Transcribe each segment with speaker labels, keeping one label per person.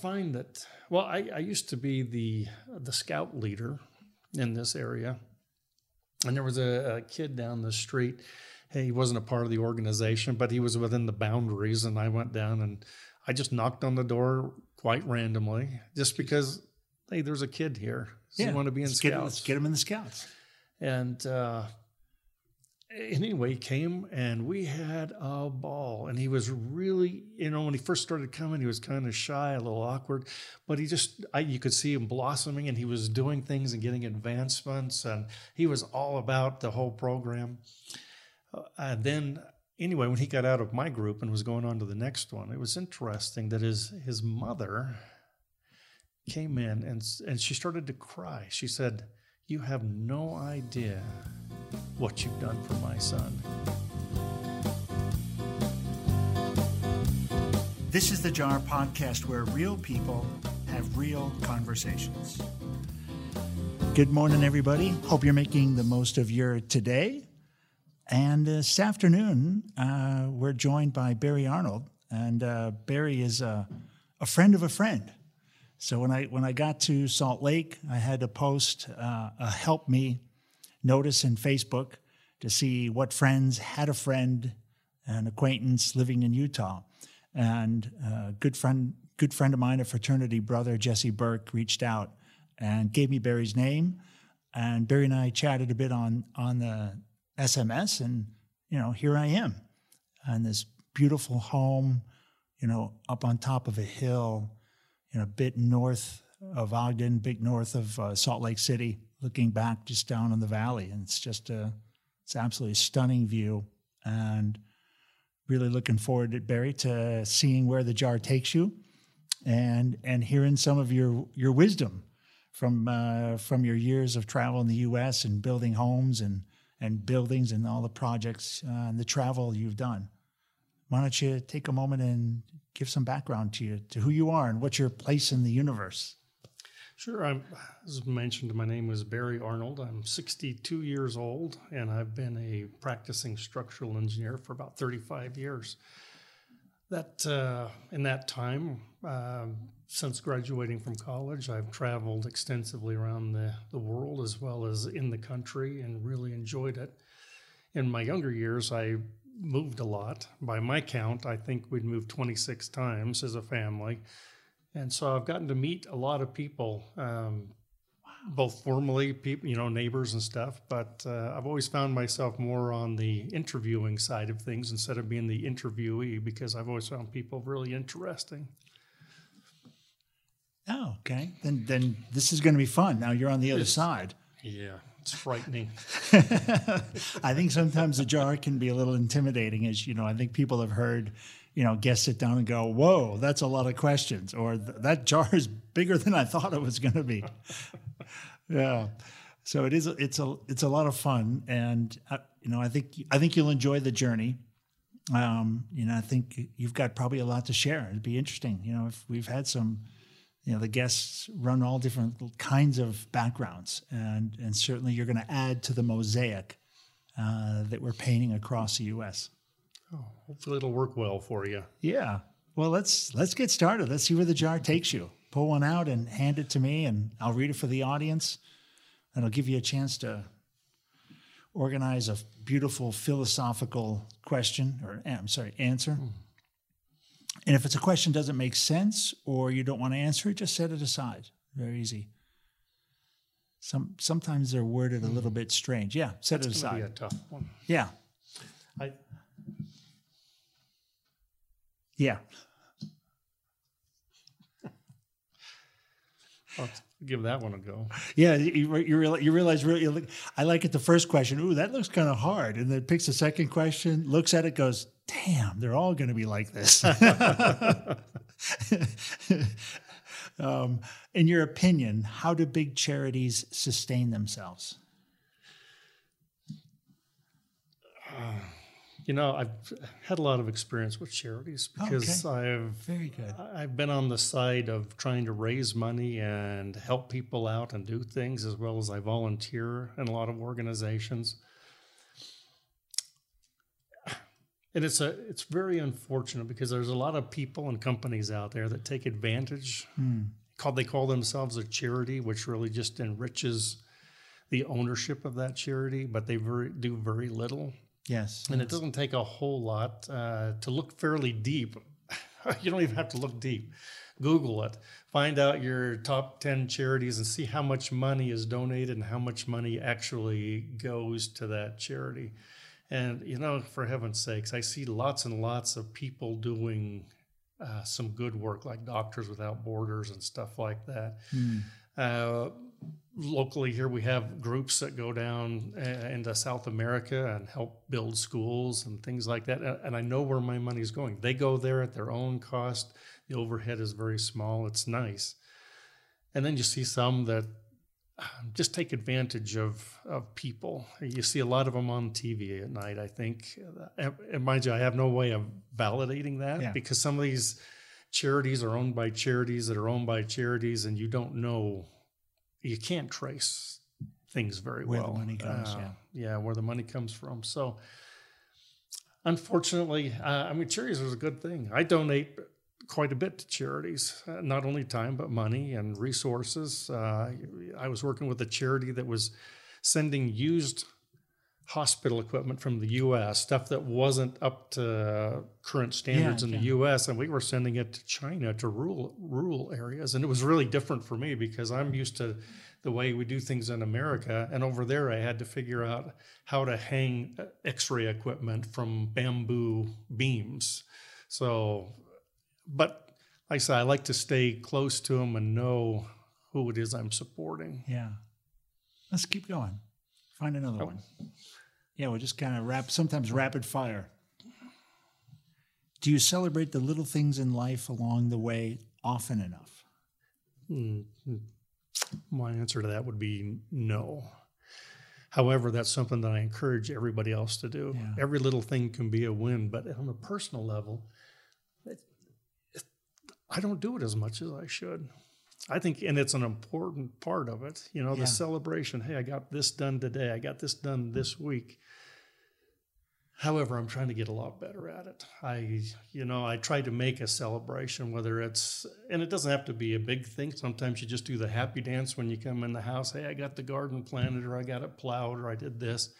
Speaker 1: find that well, I, I used to be the the scout leader in this area, and there was a, a kid down the street. Hey, he wasn't a part of the organization, but he was within the boundaries, and I went down and I just knocked on the door quite randomly, just because hey, there's a kid here. Does
Speaker 2: Yeah,
Speaker 1: he want to be in scouts?
Speaker 2: Get, let's get him in the scouts.
Speaker 1: And uh, anyway, came and we had a ball. And he was really, you know, when he first started coming, he was kind of shy, a little awkward, but he just, I, you could see him blossoming and he was doing things and getting advancements. And he was all about the whole program. Uh, and then, anyway, when he got out of my group and was going on to the next one, it was interesting that his, his mother came in and, and she started to cry. She said, You have no idea what you've done for my son.
Speaker 2: This is the Jar Podcast where real people have real conversations. Good morning, everybody. Hope you're making the most of your today. And this afternoon, uh, we're joined by Barry Arnold. And uh, Barry is a, a friend of a friend. So when I when I got to Salt Lake, I had to post uh, a help me notice in Facebook to see what friends had a friend, an acquaintance living in Utah, and a good friend good friend of mine, a fraternity brother, Jesse Burke, reached out and gave me Barry's name, and Barry and I chatted a bit on on the SMS, and you know here I am, in this beautiful home, you know up on top of a hill you know, a bit north of Ogden, big north of uh, Salt Lake City, looking back just down on the valley, and it's just a, it's absolutely stunning view, and really looking forward, to, Barry, to seeing where the jar takes you, and and hearing some of your your wisdom from uh, from your years of travel in the U.S. and building homes and and buildings and all the projects uh, and the travel you've done. Why don't you take a moment and give some background to you, to who you are, and what's your place in the universe?
Speaker 1: Sure. I'm, as mentioned, my name is Barry Arnold. I'm 62 years old, and I've been a practicing structural engineer for about 35 years. That uh, in that time, uh, since graduating from college, I've traveled extensively around the, the world as well as in the country, and really enjoyed it. In my younger years, I moved a lot. By my count, I think we'd moved 26 times as a family. And so I've gotten to meet a lot of people, um, both formally, people, you know, neighbors and stuff. But uh, I've always found myself more on the interviewing side of things instead of being the interviewee because I've always found people really interesting.
Speaker 2: Oh, okay. Then then this is going to be fun. Now you're on the other side.
Speaker 1: Yeah, it's frightening.
Speaker 2: I think sometimes the jar can be a little intimidating, as you know. I think people have heard, you know, guests sit down and go, "Whoa, that's a lot of questions," or "That jar is bigger than I thought it was going to be." yeah, so it is. It's a it's a lot of fun, and uh, you know, I think I think you'll enjoy the journey. Um, you know, I think you've got probably a lot to share. It'd be interesting. You know, if we've had some you know the guests run all different kinds of backgrounds and and certainly you're going to add to the mosaic uh, that we're painting across the us
Speaker 1: Oh, hopefully it'll work well for you.
Speaker 2: yeah well let's let's get started let's see where the jar takes you pull one out and hand it to me and i'll read it for the audience and i'll give you a chance to organize a beautiful philosophical question or eh, i'm sorry answer hmm. and if it's a question doesn't make sense or you don't want to answer it, just set it aside. Very easy. Some sometimes they're worded a little hmm. bit strange. Yeah, set it
Speaker 1: It's going to be a tough one.
Speaker 2: Yeah, yeah.
Speaker 1: I'll give that one a go.
Speaker 2: Yeah, you, you, realize, you realize really, I like it the first question. Ooh, that looks kind of hard. And then picks the second question, looks at it, goes, damn, they're all going to be like this. um, in your opinion, how do big charities sustain themselves?
Speaker 1: You know, I've had a lot of experience with charities oh, because I've
Speaker 2: Very good.
Speaker 1: I've been on the side of trying to raise money and help people out and do things as well as I volunteer in a lot of organizations. and it's a it's very unfortunate because there's a lot of people and companies out there that take advantage. Hmm. Called they call themselves a charity, which really just enriches the ownership of that charity, but they very, do very little.
Speaker 2: Yes.
Speaker 1: And it doesn't take a whole lot uh, to look fairly deep. you don't even have to look deep. Google it. Find out your top 10 charities and see how much money is donated and how much money actually goes to that charity. And, you know, for heaven's sakes, I see lots and lots of people doing uh, some good work like Doctors Without Borders and stuff like that. Uh, locally here we have groups that go down uh, into South America and help build schools and things like that. And I know where my money's going. They go there at their own cost. The overhead is very small. It's nice. And then you see some that um, just take advantage of, of people. You see a lot of them on TV at night, I think. Uh, And mind you, I have no way of validating that
Speaker 2: Yeah.
Speaker 1: because some of these charities are owned by charities that are owned by charities, and you don't know, you can't trace things very
Speaker 2: Where the
Speaker 1: well.
Speaker 2: money goes,
Speaker 1: Uh,
Speaker 2: yeah.
Speaker 1: yeah, where the money comes from. So, unfortunately, uh, I mean, charities is a good thing. I donate quite a bit to charities, uh, not only time but money and resources. Uh, I was working with a charity that was sending used hospital equipment from the U.S. stuff that wasn't up to current standards
Speaker 2: Yeah,
Speaker 1: in the. U.S. and we were sending it to China to rural rural areas, and it was really different for me because I'm used to the way we do things in America, and over there I had to figure out how to hang uh, X-ray equipment from bamboo beams. So, but like I said, I like to stay close to them and know who it is I'm supporting.
Speaker 2: Yeah. Let's keep going. Find another
Speaker 1: Oh.
Speaker 2: one. Yeah, we'll just kind of wrap, sometimes rapid fire. Do you celebrate the little things in life along the way often enough?
Speaker 1: Mm, My answer to that would be no. However, that's something that I encourage everybody else to do.
Speaker 2: Yeah.
Speaker 1: Every little thing can be a win, but on a personal level, it, it, I don't do it as much as I should. I think, and it's an important part of it. You know,
Speaker 2: Yeah.
Speaker 1: the celebration. Hey, I got this done today. I got this done this week. However, I'm trying to get a lot better at it. I, you know, I try to make a celebration, whether it's, and it doesn't have to be a big thing. Sometimes you just do the happy dance when you come in the house. Hey, I got the garden planted, or I got it plowed, or I did this.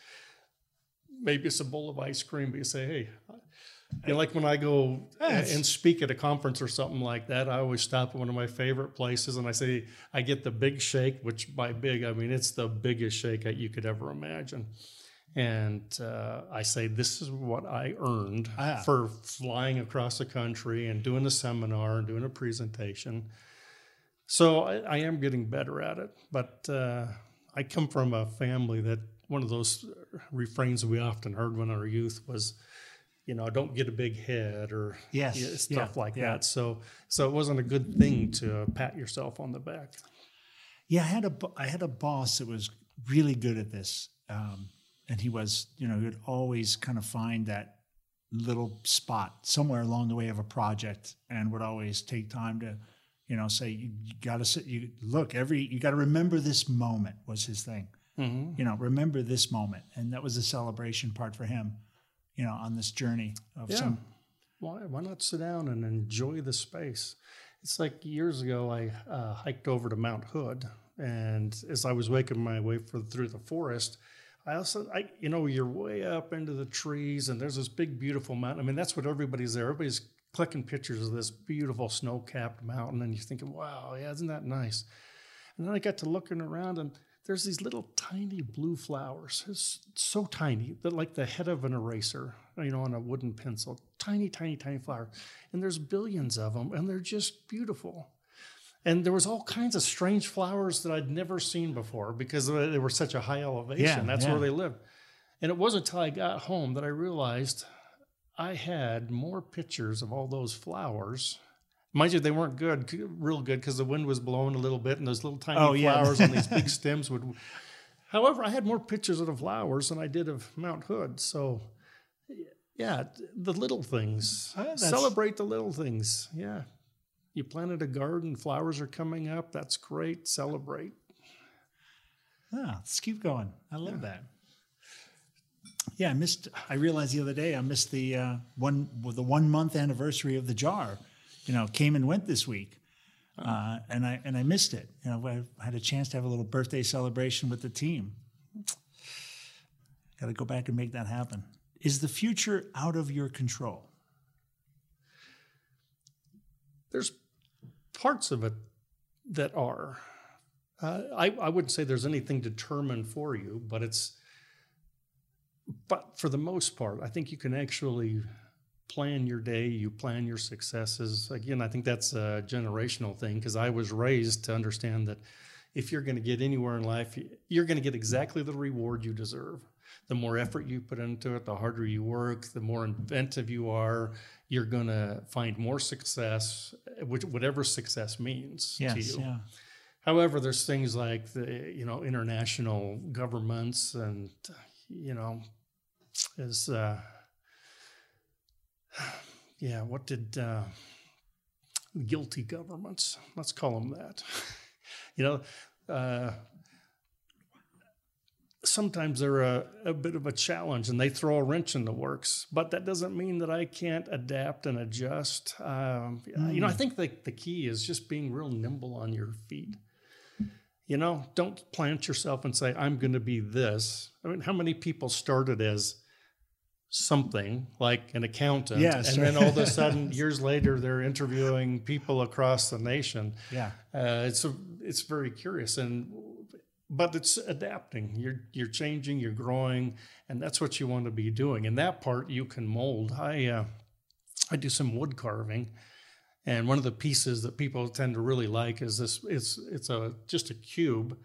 Speaker 1: Maybe it's a bowl of ice cream, but you say, hey, you know, like when I go and speak at a conference or something like that, I always stop at one of my favorite places and I say, I get the big shake, which by big, I mean, it's the biggest shake that you could ever imagine. And uh, I say, this is what I earned
Speaker 2: Ah.
Speaker 1: for flying across the country and doing a seminar and doing a presentation. So I, I am getting better at it. But uh, I come from a family that one of those refrains we often heard when our youth was, you know, don't get a big head or
Speaker 2: Yes,
Speaker 1: yeah, stuff
Speaker 2: yeah,
Speaker 1: like
Speaker 2: yeah.
Speaker 1: that. So, so it wasn't a good thing to pat yourself on the back.
Speaker 2: Yeah, I had a I had a boss that was really good at this, um, and he was you know he would always kind of find that little spot somewhere along the way of a project, and would always take time to you know say you, you got to sit you look every you got to remember this moment was his thing.
Speaker 1: Mm-hmm.
Speaker 2: You know, remember this moment, and that was the celebration part for him. You know, on this journey of
Speaker 1: Yeah.
Speaker 2: some
Speaker 1: Why, why not sit down and enjoy the space? It's like years ago, I uh, hiked over to Mount Hood, and as I was making my way for, through the forest, I also, I, you know, you're way up into the trees, and there's this big, beautiful mountain. I mean, that's what everybody's there. Everybody's clicking pictures of this beautiful snow-capped mountain, and you're thinking, "Wow, yeah, isn't that nice?" And then I got to looking around, and there's these little tiny blue flowers. It's so tiny that like the head of an eraser, you know, on a wooden pencil. Tiny, tiny, tiny flower. And there's billions of them, and they're just beautiful. And there was all kinds of strange flowers that I'd never seen before because they were such a high elevation.
Speaker 2: Yeah,
Speaker 1: That's
Speaker 2: yeah.
Speaker 1: where they lived. And it wasn't until I got home that I realized I had more pictures of all those flowers. Mind you, they weren't good, real good, because the wind was blowing a little bit, and those little tiny
Speaker 2: Oh, yeah.
Speaker 1: flowers on these big stems would. However, I had more pictures of the flowers than I did of Mount Hood. So, yeah, the little things.
Speaker 2: Uh, that's-
Speaker 1: Celebrate the little things. Yeah. You planted a garden, flowers are coming up. That's great. Celebrate.
Speaker 2: ah, let's keep going. I love that. Yeah, I missed. I realized the other day I missed the uh, one the one month anniversary of the jar. You know, came and went this week, uh, and I and I missed it. You know, I had a chance to have a little birthday celebration with the team. Got to go back and make that happen. Is the future out of your control?
Speaker 1: There's parts of it that are. Uh, I, I wouldn't say there's anything determined for you, but it's. But for the most part, I think you can actually plan your day, you plan your successes. Again, I think that's a generational thing because I was raised to understand that if you're going to get anywhere in life, you're going to get exactly the reward you deserve. The more effort you put into it, the harder you work, the more inventive you are, you're going to find more success, which whatever success means
Speaker 2: yes,
Speaker 1: to you.
Speaker 2: Yeah.
Speaker 1: However, there's things like the you know international governments and you know is uh, yeah what did uh, guilty governments let's call them that you know uh, sometimes they're a, a, bit of a challenge and they throw a wrench in the works but that doesn't mean that i can't adapt and adjust. Um, mm. you know i hmm. think the, the key is just being real nimble on your feet. You know don't plant yourself and say i'm going to be this. I mean how many people started as something like an accountant and then all of a sudden years later they're interviewing people across the nation?
Speaker 2: Yeah.
Speaker 1: Uh, it's a, it's very curious. And but it's adapting. You're you're changing you're growing and that's what you want to be doing. And that part you can mold. I uh, i do some wood carving and one of the pieces that people tend to really like is this it's it's a just a cube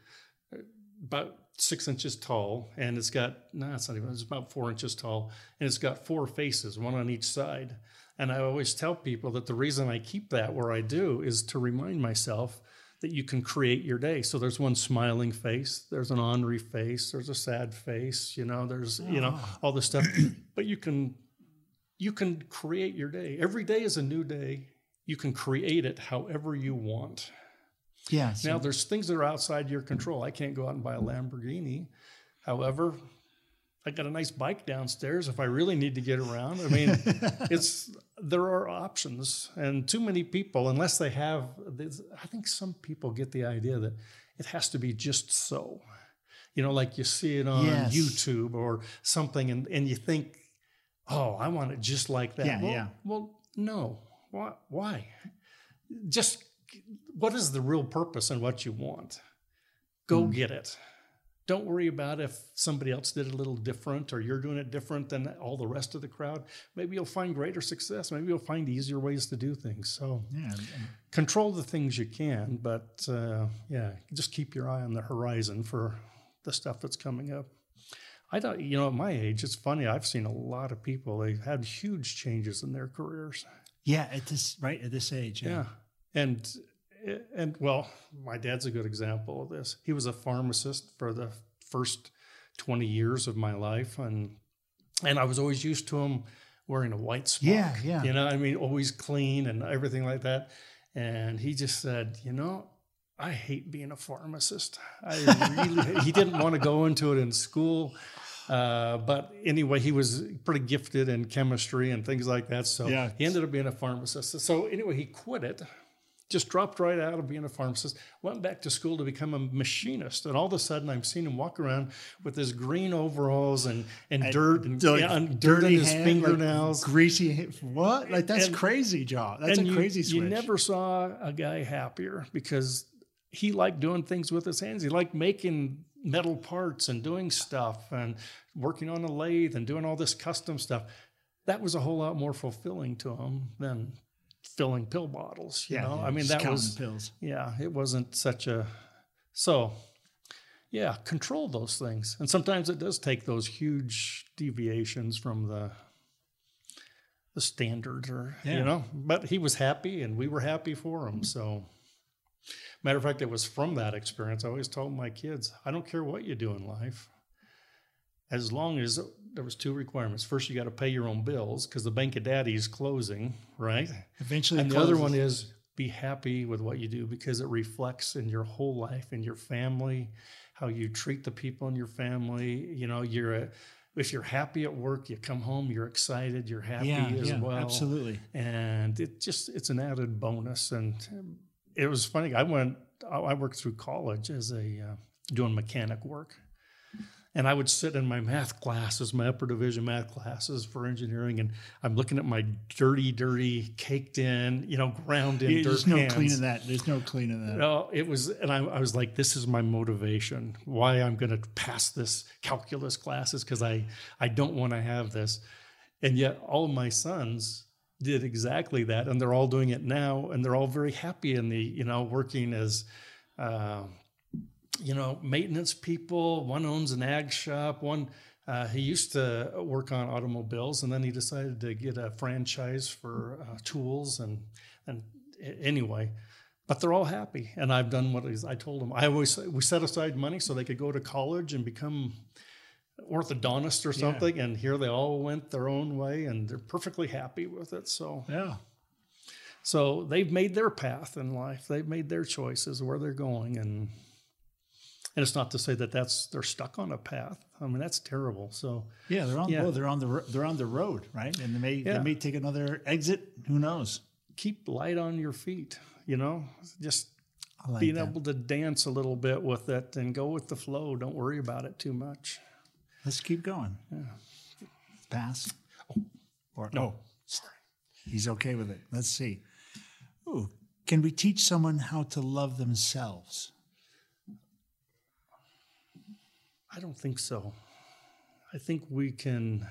Speaker 1: about six inches tall and it's got no it's not even it's about four inches tall and it's got four faces one on each side. And i always tell people that the reason i keep that where i do is to remind myself that you can create your day. So there's one smiling face, there's an ornery face, there's a sad face, you know, there's you know ah. all this stuff. but you can you can create your day. Every day is a new day. You can create it however you want.
Speaker 2: Yeah.
Speaker 1: So now there's things that are outside your control. I can't go out and buy a Lamborghini. However, I got a nice bike downstairs if I really need to get around. I mean, it's there are options, and too many people, unless they have, this, I think some people get the idea that it has to be just so. You know, like you see it on yes. YouTube or something, and, and you think, oh, I want it just like that.
Speaker 2: Yeah,
Speaker 1: well,
Speaker 2: yeah.
Speaker 1: Well, no. Why? Why? Just what is the real purpose and what you want? Go mm. get it don't worry about if somebody else did it a little different or you're doing it different than all the rest of the crowd. Maybe you'll find greater success. Maybe you'll find easier ways to do things. So yeah. control the things you can, but uh, yeah, just keep your eye on the horizon for the stuff that's coming up. I don't, you know, at my age, it's funny. I've seen a lot of people, they've had huge changes in their careers.
Speaker 2: Yeah, at this, right, at this age.
Speaker 1: yeah. yeah. And and well, my dad's a good example of this. He was a pharmacist for the first 20 years of my life. And, and I was always used to him wearing a white smock.
Speaker 2: Yeah, yeah.
Speaker 1: You know, I mean, always clean and everything like that. And he just said, you know, I hate being a pharmacist. I really, he didn't want to go into it in school. Uh, but anyway, he was pretty gifted in chemistry and things like that. So yeah. he ended up being a pharmacist. So anyway, he quit it just dropped right out of being a pharmacist, went back to school to become a machinist. And all of a sudden, I'm seeing him walk around with his green overalls and, and, and dirt and, like yeah, and dirt in his hand, fingernails.
Speaker 2: Like greasy. What? Like, that's and, crazy, Joe. That's a
Speaker 1: you,
Speaker 2: crazy switch.
Speaker 1: You never saw a guy happier because he liked doing things with his hands. He liked making metal parts and doing stuff and working on a lathe and doing all this custom stuff. That was a whole lot more fulfilling to him than filling pill bottles. You
Speaker 2: yeah,
Speaker 1: know,
Speaker 2: yeah,
Speaker 1: I mean that was
Speaker 2: pills.
Speaker 1: Yeah, it wasn't such a so. Yeah, control those things, and sometimes it does take those huge deviations from the the standard, or yeah. you know. But he was happy, and we were happy for him. So, matter of fact, it was from that experience. I always told my kids, I don't care what you do in life, as long as there was two requirements. First, you got to pay your own bills because the bank of daddy is closing, right?
Speaker 2: Eventually,
Speaker 1: and the other one is be happy with what you do because it reflects in your whole life, in your family, how you treat the people in your family. You know, you're a if you're happy at work, you come home, you're excited, you're happy
Speaker 2: Yeah,
Speaker 1: as
Speaker 2: yeah,
Speaker 1: well.
Speaker 2: absolutely.
Speaker 1: And it just it's an added bonus. And it was funny. I went. I worked through college as a uh, doing mechanic work. And I would sit in my math classes, my upper division math classes for engineering, and I'm looking at my dirty, dirty, caked in, you know, ground in
Speaker 2: Yeah,
Speaker 1: dirt
Speaker 2: There's no
Speaker 1: hands.
Speaker 2: cleaning that. There's no cleaning that.
Speaker 1: No, it was, and I, I was like, this is my motivation. Why I'm going to pass this calculus classes because I I don't want to have this, and yet all of my sons did exactly that, and they're all doing it now, and they're all very happy in the you know working as. Uh, you know, maintenance people. One owns an ag shop. One uh, he used to work on automobiles, and then he decided to get a franchise for uh, tools. And and anyway, but they're all happy, and I've done what I told them. I always we set aside money so they could go to college and become orthodontist or something. And here they all went their own way, and they're perfectly happy with it. So
Speaker 2: Yeah.
Speaker 1: so they've made their path in life. They've made their choices where they're going, and and it's not to say that that's they're stuck on a path. I mean that's terrible. So
Speaker 2: Yeah, they're on.
Speaker 1: Yeah.
Speaker 2: Well, they're on the they're on the road, right? And they may
Speaker 1: Yeah.
Speaker 2: they may take another exit. Who knows?
Speaker 1: keep light on your feet. You know, just
Speaker 2: like
Speaker 1: being
Speaker 2: that.
Speaker 1: able to dance a little bit with it and go with the flow. Don't worry about it too much.
Speaker 2: Let's keep going. Yeah. Pass. Oh. Or no. Oh, sorry, He's okay with it. Let's see. Ooh, can we teach someone how to love themselves?
Speaker 1: I don't think so. I think we can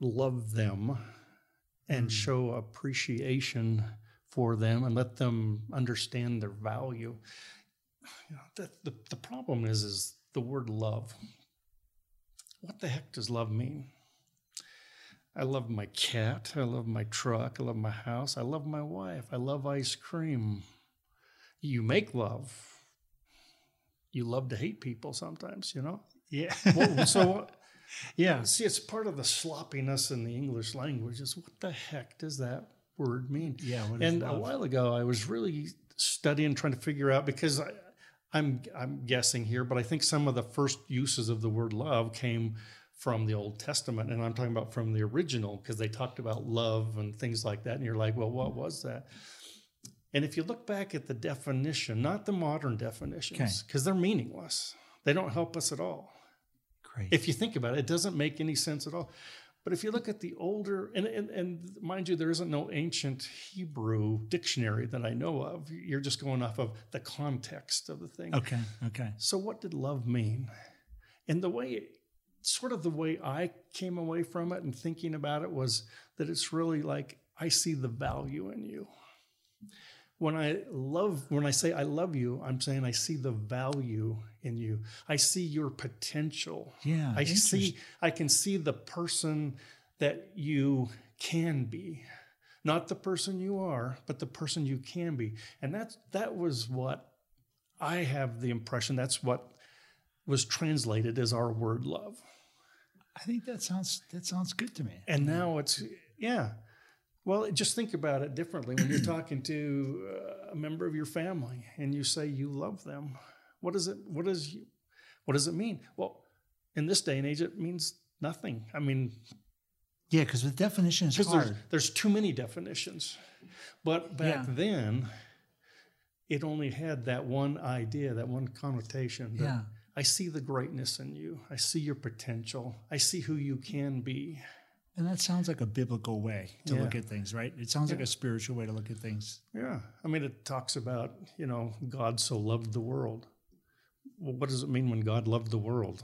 Speaker 1: love them and hmm. show appreciation for them and let them understand their value. You know, the, the, the problem is is the word love. What the heck does love mean? I love my cat. I love my truck. I love my house. I love my wife. I love ice cream. You make love. You love to hate people sometimes, you know?
Speaker 2: Yeah.
Speaker 1: Well, so
Speaker 2: yeah.
Speaker 1: see, it's part of the sloppiness in the English language. Is what the heck does that word mean?
Speaker 2: Yeah,
Speaker 1: and a while ago, I was really studying, trying to figure out because I, I'm I'm guessing here, but I think some of the first uses of the word love came from the Old Testament, and I'm talking about from the original because they talked about love and things like that. And you're like, well, what was that? And if you look back at the definition, not the modern definitions, because they're meaningless, they don't help us at all
Speaker 2: Great.
Speaker 1: if you think about it, it doesn't make any sense at all. But if you look at the older, and, and, and mind you, there isn't no ancient Hebrew dictionary that I know of. You're just going off of the context of the thing.
Speaker 2: okay. Okay.
Speaker 1: So, what did love mean? And the way, sort of the way I came away from it and thinking about it was that it's really like I see the value in you. When I love, when I say I love you, I'm saying I see the value in you. I see your potential.
Speaker 2: Yeah.
Speaker 1: I see, I can see the person that you can be, not the person you are, but the person you can be. And that's that was what I have the impression that's what was translated as our word love.
Speaker 2: I think that sounds that sounds good to me.
Speaker 1: And now it's yeah. Well, just think about it differently when you're talking to uh, a member of your family and you say you love them. What does it? What does you? What does it mean? Well, in this day and age, it means nothing. I mean,
Speaker 2: Yeah, because the definition is
Speaker 1: because there's, there's too many definitions. But back
Speaker 2: Yeah.
Speaker 1: then, it only had that one idea, that one connotation. that
Speaker 2: Yeah.
Speaker 1: I see the greatness in you. I see your potential. I see who you can be.
Speaker 2: And that sounds like a biblical way to
Speaker 1: Yeah.
Speaker 2: look at things, right? It sounds like a spiritual way to look at things.
Speaker 1: Yeah. I mean, it talks about, you know, God so loved the world. Well, what does it mean when God loved the world?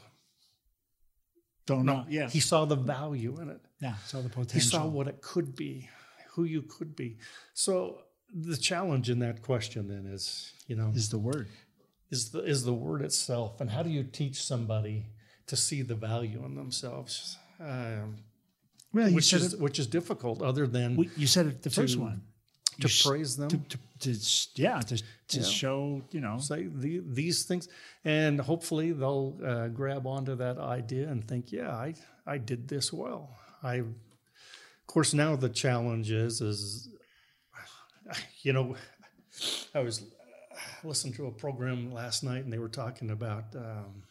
Speaker 2: Don't know. Yeah.
Speaker 1: He saw the value in it.
Speaker 2: yeah. Saw the potential.
Speaker 1: He saw what it could be, who you could be. So the challenge in that question then is, you know,
Speaker 2: is the word.
Speaker 1: is the is the word itself, and how do you teach somebody to see the value in themselves, um,
Speaker 2: Well,
Speaker 1: which is
Speaker 2: it.
Speaker 1: which is difficult, other than
Speaker 2: we- You said it the first
Speaker 1: to-
Speaker 2: one.
Speaker 1: to praise them.
Speaker 2: To, to, to yeah, to, to
Speaker 1: Yeah.
Speaker 2: show, you know,
Speaker 1: say the, these things, and hopefully they'll uh, grab onto that idea and think, yeah, I I did this well. I, of course, now the challenge is is, you know, I was uh, listening to a program last night and they were talking about. Um,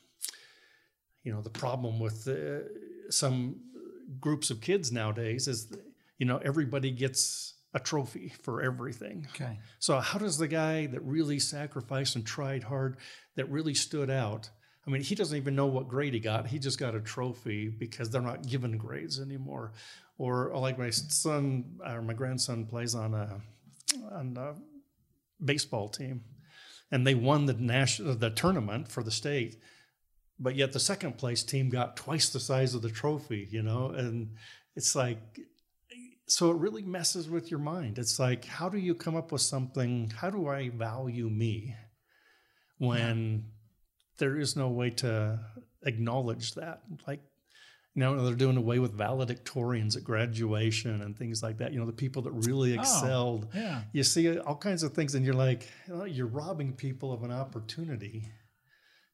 Speaker 1: you know, the problem with uh, some groups of kids nowadays is, you know, everybody gets a trophy for everything.
Speaker 2: Okay.
Speaker 1: So how does the guy that really sacrificed and tried hard, that really stood out? I mean, he doesn't even know what grade he got. He just got a trophy because they're not given grades anymore. Or like my son or my grandson plays on a on a baseball team, and they won the national the tournament for the state, but yet the second place team got twice the size of the trophy. You know, and it's like so it really messes with your mind. It's like, how do you come up with something? How do I value me when there is no way to acknowledge that? Like, you know, they're doing away with valedictorians at graduation and things like that. You know, the people that really oh, excelled.
Speaker 2: Oh, yeah.
Speaker 1: You see all kinds of things, and you're like, you you're robbing people of an opportunity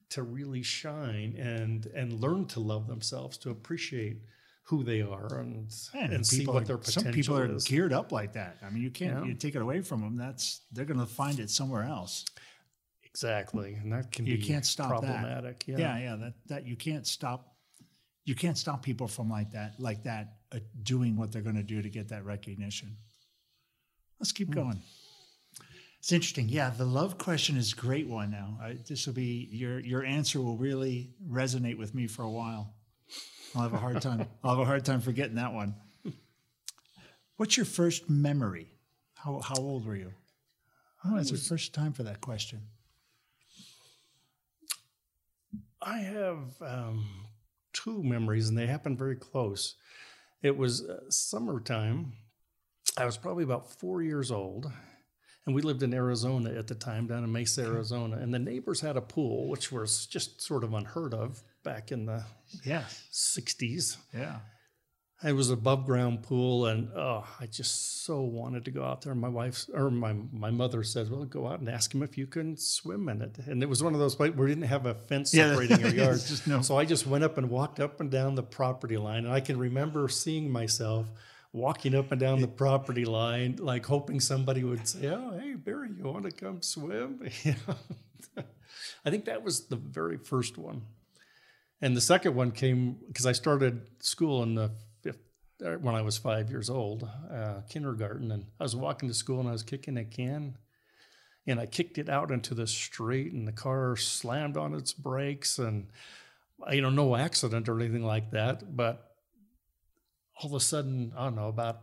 Speaker 1: to really shine and and learn to love themselves, to appreciate who they are and
Speaker 2: Man,
Speaker 1: and see what
Speaker 2: are-
Speaker 1: their potential
Speaker 2: some people are
Speaker 1: is.
Speaker 2: geared up like that. I mean, you can't
Speaker 1: Yeah.
Speaker 2: you take it away from them. That's they're going to find it somewhere else.
Speaker 1: Exactly, and that can
Speaker 2: You
Speaker 1: be
Speaker 2: can't stop that.
Speaker 1: problematic. Yeah.
Speaker 2: Yeah, yeah. That that you can't stop. You can't stop people from like that, like that, uh, doing what they're going to do to get that recognition. Let's keep going. It's interesting. Yeah, the love question is a great one. Now, I, this will be your your answer will really resonate with me for a while. I'll have a hard time. I'll have a hard time forgetting that one. What's your first memory? How how old were you? Oh, it's the first time for that question.
Speaker 1: I have um, two memories, and they happen very close. It was uh, summertime. I was probably about four years old, and we lived in Arizona at the time, down in Mesa, Arizona. And the neighbors had a pool, which was just sort of unheard of back in the
Speaker 2: Yes.
Speaker 1: 60s.
Speaker 2: Yeah.
Speaker 1: It was above ground pool, and oh, I just so wanted to go out there. My wife or my my mother said, "Well, go out and ask him if you can swim in it." And it was one of those places where we didn't have a fence
Speaker 2: Yeah,
Speaker 1: separating our yard,
Speaker 2: just no-
Speaker 1: so I just went up and walked up and down the property line. And I can remember seeing myself walking up and down the property line, like hoping somebody would say, "Oh, hey, Barry, you want to come swim?" You know? I think that was the very first one. And the second one came because I started school in the fifth, uh, when I was five years old, uh, kindergarten, and I was walking to school and I was kicking a can, and I kicked it out into the street, and the car slammed on its brakes, and you know, no accident or anything like that, but all of a sudden, I don't know, about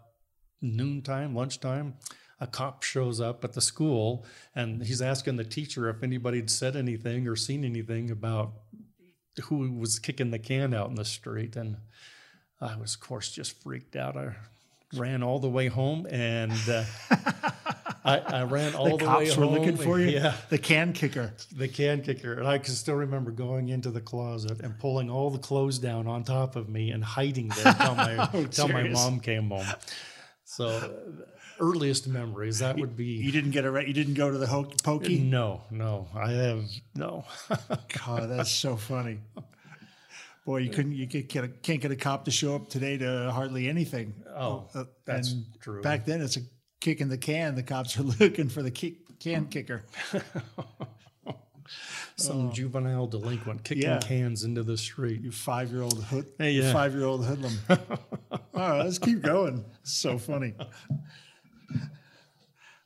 Speaker 1: noontime, lunchtime, a cop shows up at the school and he's asking the teacher if anybody had said anything or seen anything about who was kicking the can out in the street. And I was, of course, just freaked out. I ran all the way home and uh, I, I ran all
Speaker 2: the
Speaker 1: the, way
Speaker 2: cops
Speaker 1: home.
Speaker 2: were looking for you.
Speaker 1: Yeah
Speaker 2: The can kicker.
Speaker 1: the can kicker. And I can still remember going into the closet and pulling all the clothes down on top of me and hiding there until my, until my mom came home. So, uh, earliest memories, that would be You
Speaker 2: didn't get a You didn't go to the hokey pokey.
Speaker 1: No, no, I have no.
Speaker 2: God, that's so funny. Boy, you couldn't. You could get a, can't get a cop to show up today to hardly anything.
Speaker 1: Oh,
Speaker 2: Uh,
Speaker 1: that's true.
Speaker 2: Back then, it's a kick in the can. The cops are looking for the kick, can hmm. kicker.
Speaker 1: Some oh. juvenile delinquent kicking
Speaker 2: Oh. Yeah.
Speaker 1: cans into the street.
Speaker 2: You five year old hood.
Speaker 1: Hey, yeah.
Speaker 2: Five year old hoodlum. All right, let's keep going. So funny.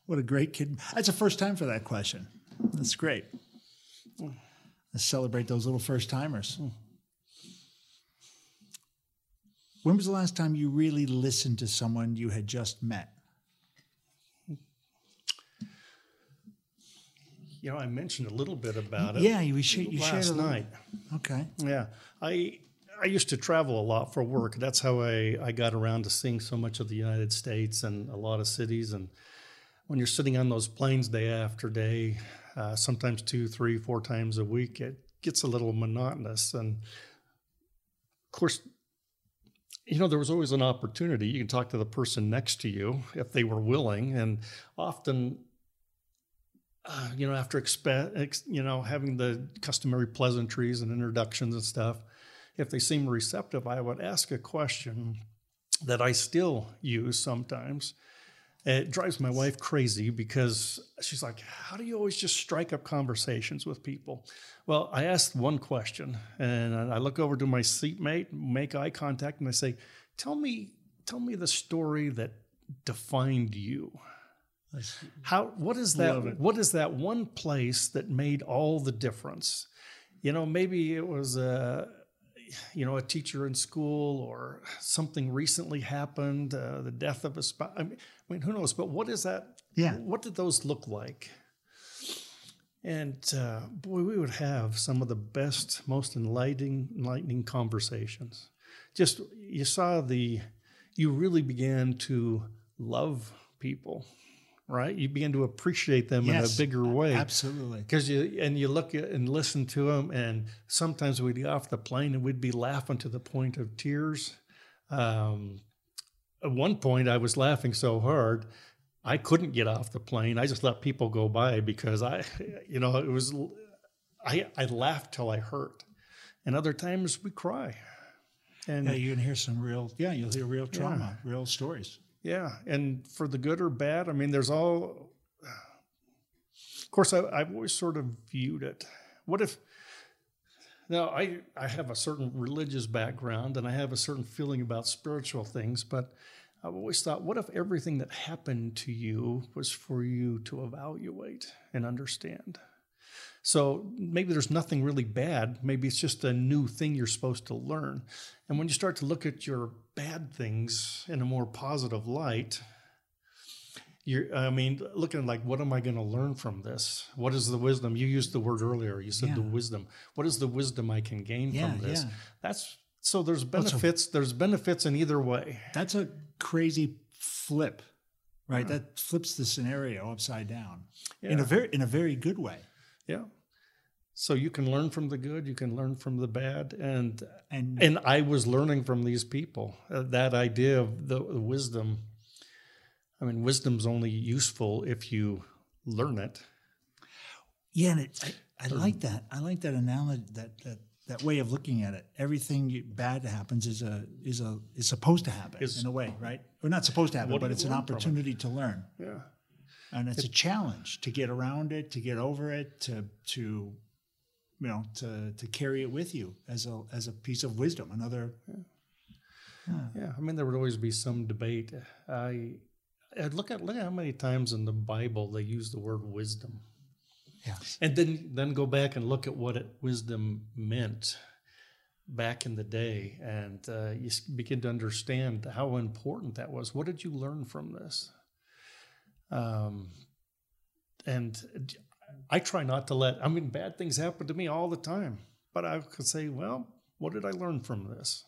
Speaker 2: What a great kid. That's a first time for that question. That's great. Let's celebrate those little first timers. Hmm. When was the last time you really listened to someone you had just met?
Speaker 1: You know, I mentioned a little bit about it.
Speaker 2: Yeah, you, sh- you shared
Speaker 1: last
Speaker 2: a
Speaker 1: night.
Speaker 2: Okay.
Speaker 1: Yeah, I I used to travel a lot for work. That's how I I got around to seeing so much of the United States and a lot of cities. And when you're sitting on those planes day after day, uh, sometimes two, three, four times a week, it gets a little monotonous. And of course, you know, there was always an opportunity. You can talk to the person next to you if they were willing, and often uh, you know, after expe- ex- you know having the customary pleasantries and introductions and stuff, if they seem receptive, I would ask a question that I still use sometimes. It drives my wife crazy because she's like, How do you always just strike up conversations with people? Well, I asked one question and I look over to my seatmate, make eye contact, and I say, Tell me, tell me the story that defined you. How what is that what is that one place that made all the difference? You know, maybe it was a you know a teacher in school or something recently happened, uh, the death of a spouse. I mean, who knows? But what is that?
Speaker 2: Yeah.
Speaker 1: What did those look like? And uh, boy, we would have some of the best, most enlightening, enlightening conversations. Just you saw the, you really began to love people, right? You begin to appreciate them
Speaker 2: Yes,
Speaker 1: in a bigger way
Speaker 2: Absolutely.
Speaker 1: because you and you look at and listen to them, and sometimes we'd get off the plane and we'd be laughing to the point of tears. Um, at one point, I was laughing so hard I couldn't get off the plane. I just let people go by because I, you know, it was I I laughed till I hurt, and other times we cry, and
Speaker 2: Yeah, you can hear some real. Yeah, you'll hear real trauma, real stories.
Speaker 1: Yeah, and for the good or bad, I mean, there's all. Of course, I, I've always sort of viewed it. What if? Now, I I have a certain religious background and I have a certain feeling about spiritual things, but I've always thought, what if everything that happened to you was for you to evaluate and understand? So maybe there's nothing really bad. Maybe it's just a new thing you're supposed to learn. And when you start to look at your bad things in a more positive light, you're, I mean, looking like, what am I going to learn from this? What is the wisdom? You used the word earlier. You said the wisdom. What is the wisdom I can gain
Speaker 2: Yeah,
Speaker 1: from this?
Speaker 2: yeah.
Speaker 1: That's so there's
Speaker 2: so-
Speaker 1: benefits. there's benefits in either way.
Speaker 2: That's a crazy flip, right? That flips the scenario upside down in a very in a very good way.
Speaker 1: Yeah. So you can learn from the good, you can learn from the bad, and
Speaker 2: And
Speaker 1: and I was learning from these people uh, that idea of the, the wisdom. I mean, wisdom's only useful if you learn it.
Speaker 2: yeah, and it, I, I like that. I like that analogy. That that that way of looking at it. Everything bad happens is a is a is supposed to happen
Speaker 1: Is-
Speaker 2: in a way, right? Or not supposed to happen, but it's an
Speaker 1: from it?
Speaker 2: opportunity to learn.
Speaker 1: Yeah.
Speaker 2: And it's a challenge to get around it, to get over it, to to you know to to carry it with you as a as a piece of wisdom. Another
Speaker 1: Yeah, I mean, there would always be some debate. I, I look at look at how many times in the Bible they use the word wisdom,
Speaker 2: yes,
Speaker 1: and then then go back and look at what it, wisdom meant back in the day, and uh, you begin to understand how important that was. What did you learn from this? Um, and I try not to let. I mean, bad things happen to me all the time, but I could say, well, what did I learn from this?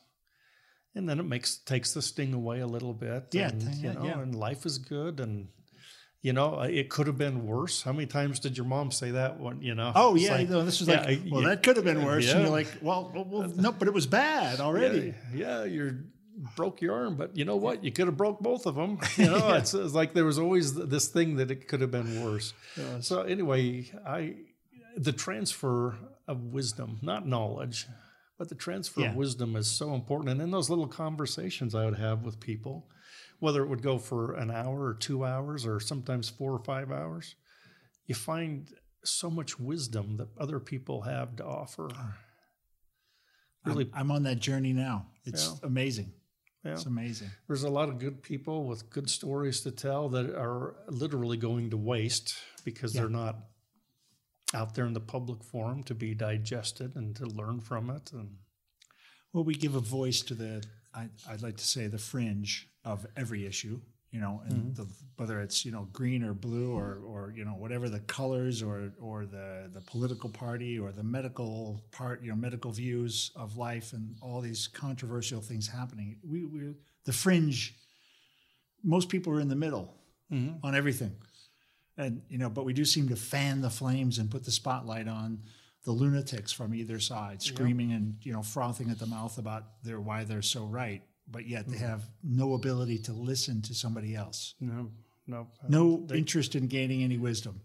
Speaker 1: and then it makes takes the sting away a little bit.
Speaker 2: Yeah,
Speaker 1: and,
Speaker 2: yeah,
Speaker 1: you know,
Speaker 2: yeah.
Speaker 1: and life is good, and you know, it could have been worse. How many times did your mom say that? When you know?
Speaker 2: Oh yeah,
Speaker 1: like,
Speaker 2: no, this was
Speaker 1: yeah,
Speaker 2: like, well,
Speaker 1: yeah,
Speaker 2: that could have been worse. And you're like, well, well, well, no, but it was bad already.
Speaker 1: Yeah, yeah, you broke your arm, but you know what? You could have broke both of them. You know, it's, it's like there was always this thing that it could have been worse. So anyway, I the transfer of wisdom, not knowledge, but the transfer
Speaker 2: Yeah.
Speaker 1: of wisdom is so important. And in those little conversations I would have with people, whether it would go for an hour or two hours or sometimes four or five hours, you find so much wisdom that other people have to offer. Really,
Speaker 2: I'm, I'm on that journey now. It's
Speaker 1: Yeah.
Speaker 2: amazing.
Speaker 1: Yeah.
Speaker 2: It's amazing.
Speaker 1: There's a lot of good people with good stories to tell that are literally going to waste because they're not out there in the public forum to be digested and to learn from it. And
Speaker 2: Well, we give a voice to the, I, I'd like to say, the fringe of every issue, you know, and mm-hmm. the, whether it's, you know, green or blue or, or, you know, whatever the colors or, or the, the political party or the medical part, you know, medical views of life and all these controversial things happening. We, we the fringe, most people are in the middle mm-hmm. on everything. And, you know, but we do seem to fan the flames and put the spotlight on the lunatics from either side, screaming and, you know, frothing at the mouth about their why they're so right. But yet they have no ability to listen to somebody else.
Speaker 1: no, no,
Speaker 2: No interest in gaining any wisdom.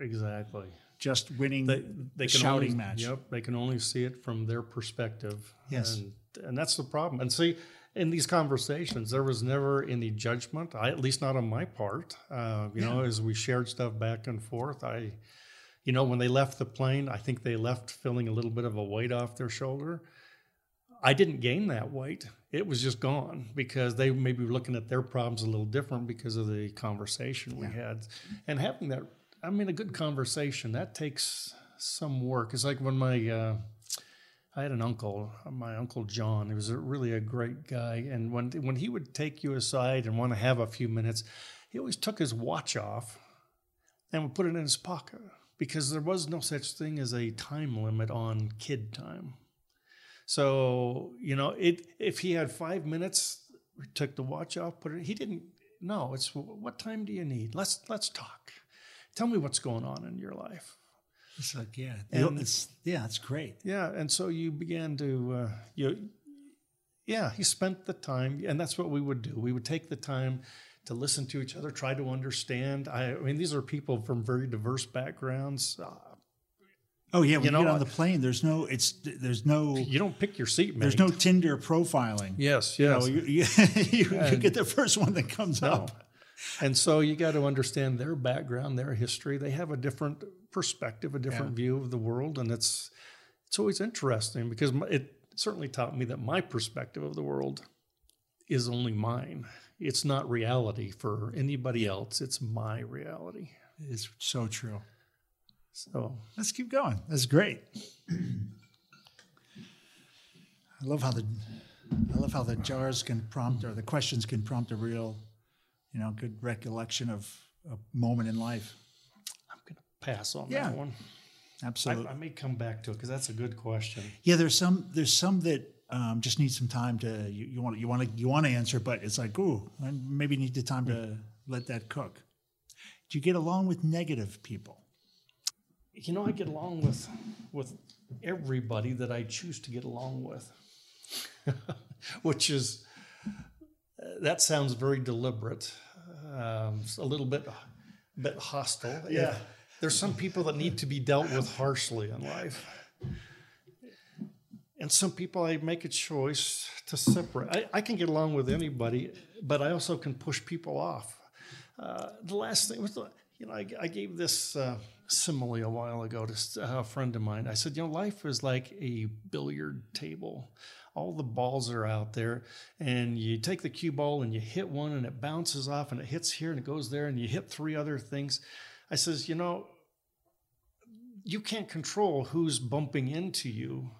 Speaker 1: exactly.
Speaker 2: just winning
Speaker 1: They,
Speaker 2: the
Speaker 1: they can
Speaker 2: shouting
Speaker 1: only,
Speaker 2: match.
Speaker 1: Yep, they can only see it from their perspective.
Speaker 2: Yes.
Speaker 1: and, and that's the problem. And see, in these conversations, there was never any judgment. I, at least not on my part. Uh, you know, as we shared stuff back and forth, I, you know, when they left the plane, I think they left feeling a little bit of a weight off their shoulder. I didn't gain that weight. It was just gone because they maybe were looking at their problems a little different because of the conversation we had. And having that, I mean, a good conversation, that takes some work. It's like when my, uh, I had an uncle, my uncle John. He was a, really a great guy, and when when he would take you aside and want to have a few minutes, he always took his watch off and would put it in his pocket because there was no such thing as a time limit on kid time. So you know, it if he had five minutes, took the watch off, put it. He didn't. No, it's what time do you need? Let's let's talk. Tell me what's going on in your life.
Speaker 2: It's like, yeah,
Speaker 1: And-
Speaker 2: it's, yeah, it's great.
Speaker 1: Yeah, and so you began to uh, you, yeah, he spent the time, and that's what we would do. We would take the time to listen to each other, try to understand. I, I mean, these are people from very diverse backgrounds. Uh,
Speaker 2: Oh yeah, when you,
Speaker 1: know,
Speaker 2: get on the plane, there's no, it's there's no,
Speaker 1: you don't pick your seat, mate.
Speaker 2: there's no Tinder profiling.
Speaker 1: Yes,
Speaker 2: You,
Speaker 1: yes.
Speaker 2: know, you, you, you, you get the first one that comes
Speaker 1: No.
Speaker 2: up.
Speaker 1: And so you got to understand their background, their history. They have a different perspective, a different view of the world, and it's it's always interesting because it certainly taught me that my perspective of the world is only mine. It's not reality for anybody else. It's my reality.
Speaker 2: It's so true.
Speaker 1: So
Speaker 2: Let's keep going. That's great. I love how the I love how the jars can prompt or the questions can prompt a real, you know, good recollection of a moment in life.
Speaker 1: I'm going to pass on
Speaker 2: Yeah.
Speaker 1: that one. I,
Speaker 2: Absolutely.
Speaker 1: I may come back to it because that's a good question.
Speaker 2: yeah, there's some there's some that um, just need some time to you, you want you want to you want to answer, but it's like ooh, I maybe need the time to let that cook. Do you get along with negative people?
Speaker 1: You know, I get along with with everybody that I choose to get along with, which is uh, that sounds very deliberate, um, a little bit bit hostile. Yeah, there's some people that need to be dealt with harshly in life, and some people I make a choice to separate. I, I can get along with anybody, but I also can push people off. Uh, the last thing was, you know, I, I gave this uh, simile a while ago to a friend of mine. I said, you know, life is like a billiard table. All the balls are out there, and you take the cue ball and you hit one, and it bounces off, and it hits here, and it goes there, and you hit three other things. I says, you know, you can't control who's bumping into you,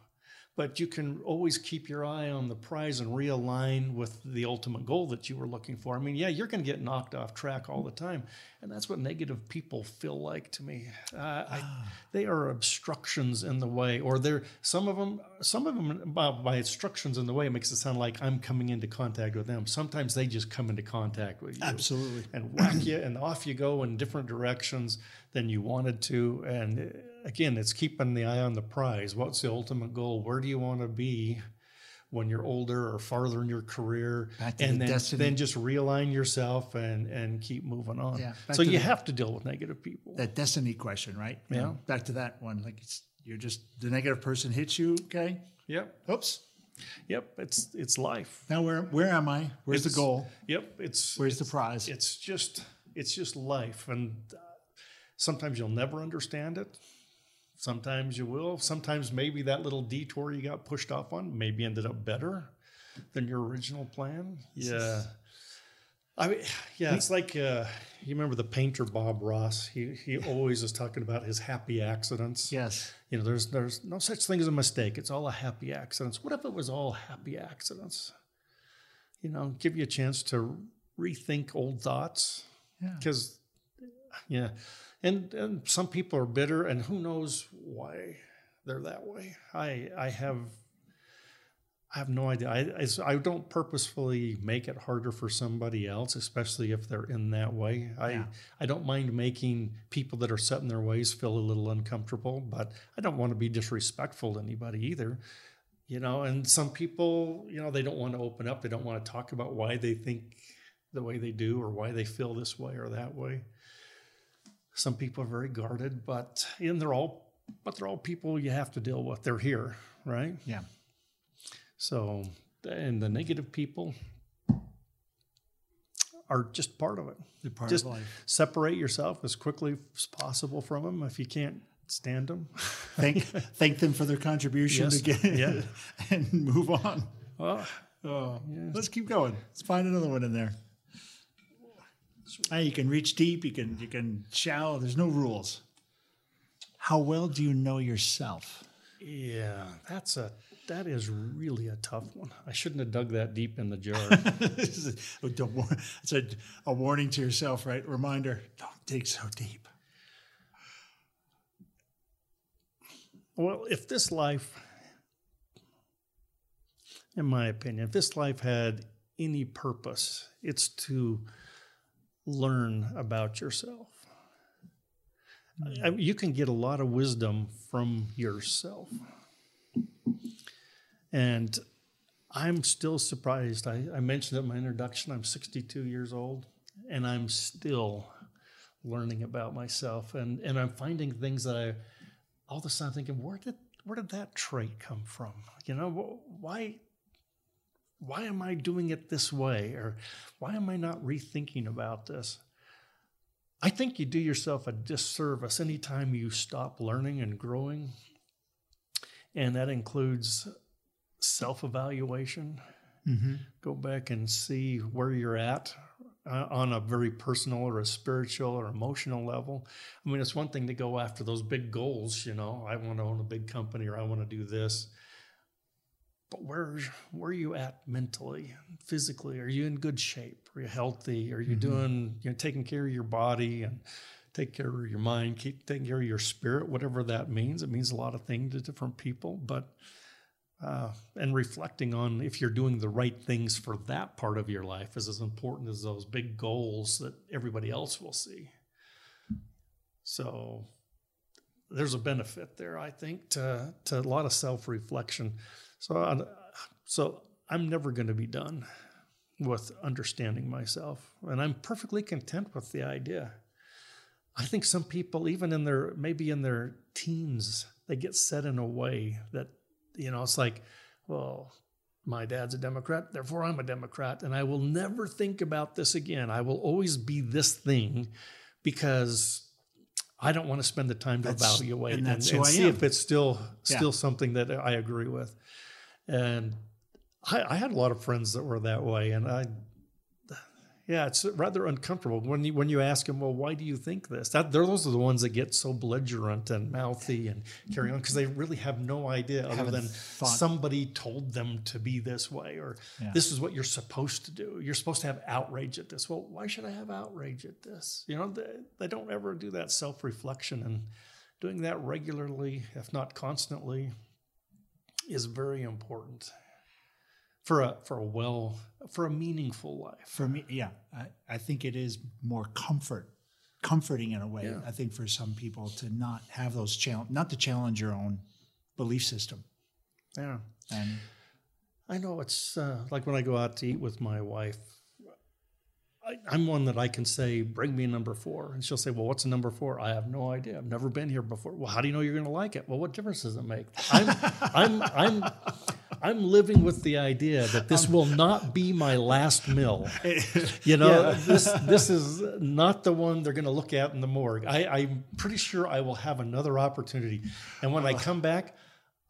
Speaker 1: but you can always keep your eye on the prize and realign with the ultimate goal that you were looking for. I mean, yeah, you're going to get knocked off track all the time, and that's what negative people feel like to me. Uh, I, they are obstructions in the way, or they're some of them. Some of them by, by obstructions in the way it makes it sound like I'm coming into contact with them. Sometimes they just come into contact with you
Speaker 2: Absolutely.
Speaker 1: and whack you, and off you go in different directions than you wanted to. And again, it's keeping the eye on the prize. What's the ultimate goal? Where do you want to be when you're older or farther in your career?
Speaker 2: Back to
Speaker 1: and
Speaker 2: the
Speaker 1: then, then just realign yourself and and keep moving on.
Speaker 2: Yeah,
Speaker 1: so you
Speaker 2: the-
Speaker 1: have to deal with negative people.
Speaker 2: That destiny question, right? You
Speaker 1: Yeah.
Speaker 2: know, back to that one. Like it's you're just the negative person hits you. Okay.
Speaker 1: Yep.
Speaker 2: Oops.
Speaker 1: Yep. It's it's life.
Speaker 2: Now where where am I? Where's
Speaker 1: It's-
Speaker 2: the goal?
Speaker 1: Yep. It's
Speaker 2: Where's the prize?
Speaker 1: it's just it's just life and uh, sometimes you'll never understand it sometimes you will sometimes maybe that little detour you got pushed off on maybe ended up better than your original plan yeah I mean, yeah, it's like uh, you remember the painter Bob Ross. He he always is talking about his happy accidents.
Speaker 2: Yes.
Speaker 1: You know, there's there's no such thing as a mistake. It's all a happy accidents. What if it was all happy accidents? You know, give you a chance to rethink old thoughts.
Speaker 2: Yeah.
Speaker 1: Because, yeah, and and some people are bitter, and who knows why they're that way. I I have. I have no idea. I, I, I don't purposefully make it harder for somebody else, especially if they're in that way. I,
Speaker 2: Yeah.
Speaker 1: I don't mind making people that are set in their ways feel a little uncomfortable, but I don't want to be disrespectful to anybody either. You know, and some people, you know, they don't want to open up. They don't want to talk about why they think the way they do or why they feel this way or that way. Some people are very guarded, but and they're all but they're all people you have to deal with. They're here, right?
Speaker 2: Yeah.
Speaker 1: So and the negative people are just part of it.
Speaker 2: They're part
Speaker 1: just
Speaker 2: of life.
Speaker 1: separate yourself as quickly as possible from them if you can't stand them.
Speaker 2: Thank thank them for their contribution
Speaker 1: Yes.
Speaker 2: again
Speaker 1: Yeah.
Speaker 2: and move on.
Speaker 1: well,
Speaker 2: Oh, let's keep going. Let's find another one in there. Ah, you can reach deep. You can you can shallow. There's no rules. How well do you know yourself?
Speaker 1: yeah, that's a that is really a tough one. I shouldn't have dug that deep in the jar.
Speaker 2: A- It's a, a warning to yourself, right? Reminder: don't dig so deep.
Speaker 1: well, if this life, in my opinion, if this life had any purpose, it's to learn about yourself. Mm. Mean, you can get a lot of wisdom from yourself. And I'm still surprised. I, I mentioned it in my introduction. I'm 62 years old, and I'm still learning about myself. And, and I'm finding things that I, all of a sudden, thinking, where did where did that trait come from? You know, why why am I doing it this way, or why am I not rethinking about this? I think you do yourself a disservice anytime you stop learning and growing, and that includes self evaluation. Go back and see where you're at uh, on a very personal or a spiritual or emotional level. I mean, it's one thing to go after those big goals, you know, I want to own a big company or I want to do this. But where where are you at mentally, physically? Are you in good shape? Are you healthy? Are you doing you know taking care of your body and take care of your mind, keep taking care of your spirit, whatever that means. It means a lot of things to different people, but uh, and reflecting on if you're doing the right things for that part of your life is as important as those big goals that everybody else will see. So there's a benefit there, I think, to, to a lot of self reflection. So, I, so I'm never going to be done with understanding myself, and I'm perfectly content with the idea. I think some people, even in their maybe in their teens, they get set in a way that you know it's like, well, my dad's a Democrat, therefore I'm a Democrat, and I will never think about this again. I will always be this thing because I don't want to spend the time to
Speaker 2: That's-
Speaker 1: evaluate
Speaker 2: and
Speaker 1: and, and see
Speaker 2: am.
Speaker 1: if it's still
Speaker 2: Yeah.
Speaker 1: still something that I agree with. And I, I had a lot of friends that were that way, and I, yeah, it's rather uncomfortable when you when you ask them, well, why do you think this? That they're, those are the ones that get so belligerent and mouthy and carry on because they really have no idea other
Speaker 2: Haven't
Speaker 1: than
Speaker 2: thought-
Speaker 1: somebody told them to be this way or
Speaker 2: Yeah.
Speaker 1: this is what you're supposed to do. You're supposed to have outrage at this. Well, why should I have outrage at this? You know, they, they don't ever do that self reflection and doing that regularly, if not constantly, is very important for a for a well for a meaningful life.
Speaker 2: For me, yeah, I, I think it is more comfort, comforting in a way.
Speaker 1: Yeah.
Speaker 2: I think for some people to not have those challenge, not to challenge your own belief system.
Speaker 1: Yeah.
Speaker 2: And
Speaker 1: I know it's uh, like when I go out to eat with my wife. I, I'm one that I can say, "Bring me a number four. and she'll say, "Well, what's a number four? I have no idea. I've never been here before. Well, how do you know you're going to like it? Well, what difference does it make? I'm, I'm, I'm, I'm living with the idea that this um, will not be my last meal. You know, this this is not the one they're going to look at in the morgue. I, I'm pretty sure I will have another opportunity, and when I oh. come back.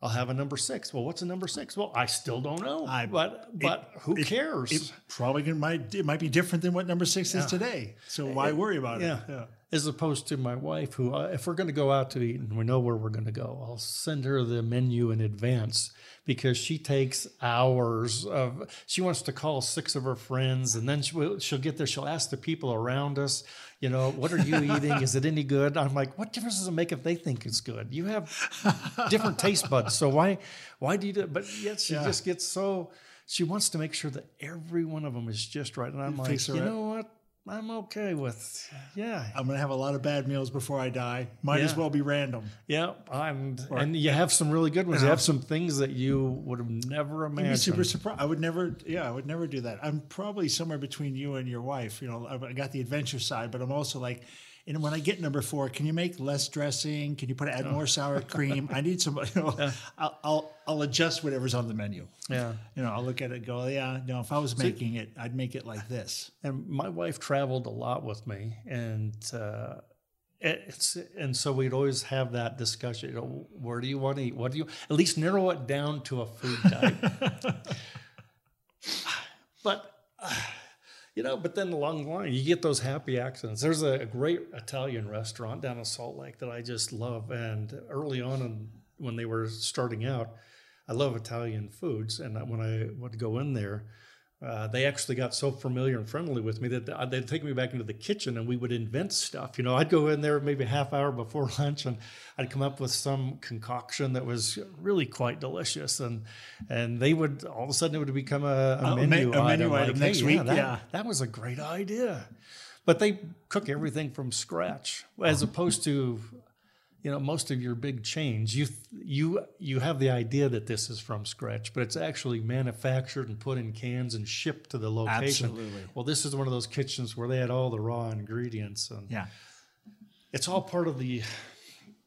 Speaker 1: I'll have a number six. Well, what's a number six? Well, I still don't know.
Speaker 2: I-
Speaker 1: but but who cares?
Speaker 2: it probably gonna, might it might be different than what number six is today. So why worry about
Speaker 1: yeah.
Speaker 2: it? Yeah.
Speaker 1: As opposed to my wife, who, uh, if we're going to go out to eat and we know where we're going to go, I'll send her the menu in advance because she takes hours of. She wants to call six of her friends, and then she she'll get there. She'll ask the people around us, you know, what are you eating? Is it any good? I'm like, what difference does it make if they think it's good? You have different taste buds, so why why do you do? But yet she
Speaker 2: Yeah.
Speaker 1: just gets so. She wants to make sure that every one of them is just right, and I'm like,
Speaker 2: Fix
Speaker 1: you
Speaker 2: up.
Speaker 1: know what? I'm okay with, yeah,
Speaker 2: I'm gonna have a lot of bad meals before I die. Might as well be random.
Speaker 1: yeah. And and you have some really good ones. You have some things that you would have never
Speaker 2: I'd be
Speaker 1: imagined.
Speaker 2: super surprised. I would never, yeah, I would never do that. I'm probably somewhere between you and your wife. You know, I got the adventure side, but I'm also like, and when I get number four, can you make less dressing? Can you put add more sour cream? I need some. You know, I'll, I'll I'll adjust whatever's on the menu.
Speaker 1: Yeah.
Speaker 2: You know, I'll look at it, and go, yeah, no. If I was making it, I'd make it like this.
Speaker 1: And my wife traveled a lot with me, and uh, it's and so we'd always have that discussion. You know, where do you want to eat? What do you at least narrow it down to a food type? but. Uh, you know, but then along the line, you get those happy accidents. There's a great Italian restaurant down in Salt Lake that I just love. And early on, in, when they were starting out, I love Italian foods. And when I would go in there, uh, they actually got so familiar and friendly with me that they'd take me back into the kitchen and we would invent stuff. You know, I'd go in there maybe a half hour before lunch and I'd come up with some concoction that was really quite delicious. And and they would all of a sudden it would become a, a menu,
Speaker 2: a,
Speaker 1: item,
Speaker 2: menu
Speaker 1: like,
Speaker 2: item next
Speaker 1: hey,
Speaker 2: week.
Speaker 1: Yeah that,
Speaker 2: yeah,
Speaker 1: that was a great idea. But they cook everything from scratch as opposed to you know most of your big chains you you you have the idea that this is from scratch but it's actually manufactured and put in cans and shipped to the location
Speaker 2: Absolutely.
Speaker 1: well this is one of those kitchens where they had all the raw ingredients and
Speaker 2: yeah.
Speaker 1: it's all part of the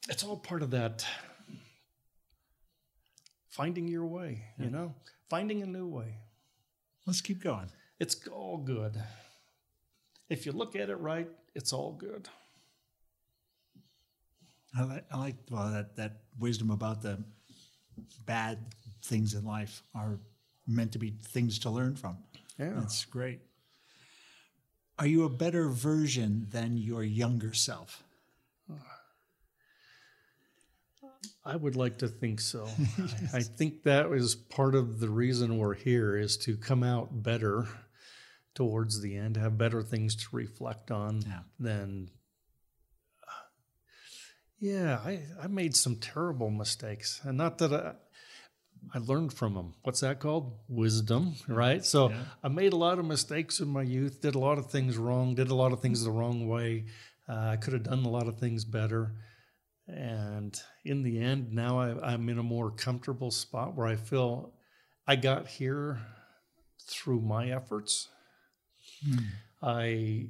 Speaker 1: it's all part of that finding your way you know finding a new way
Speaker 2: Let's keep going.
Speaker 1: it's all good if you look at it right it's all good
Speaker 2: I like, I like well that that wisdom about the bad things in life are meant to be things to learn from.
Speaker 1: yeah
Speaker 2: That's great. Are you a better version than your younger self?
Speaker 1: I would like to think so. I I think that is part of the reason we're here is to come out better towards the end, have better things to reflect on
Speaker 2: Yeah.
Speaker 1: than. Yeah, I, I made some terrible mistakes, and not that I, I learned from them. What's that called? Wisdom, right? So
Speaker 2: Yeah.
Speaker 1: I made a lot of mistakes in my youth, did a lot of things wrong, did a lot of things the wrong way. Uh, I could have done a lot of things better. And in the end, now I, I'm in a more comfortable spot where I feel I got here through my efforts. I,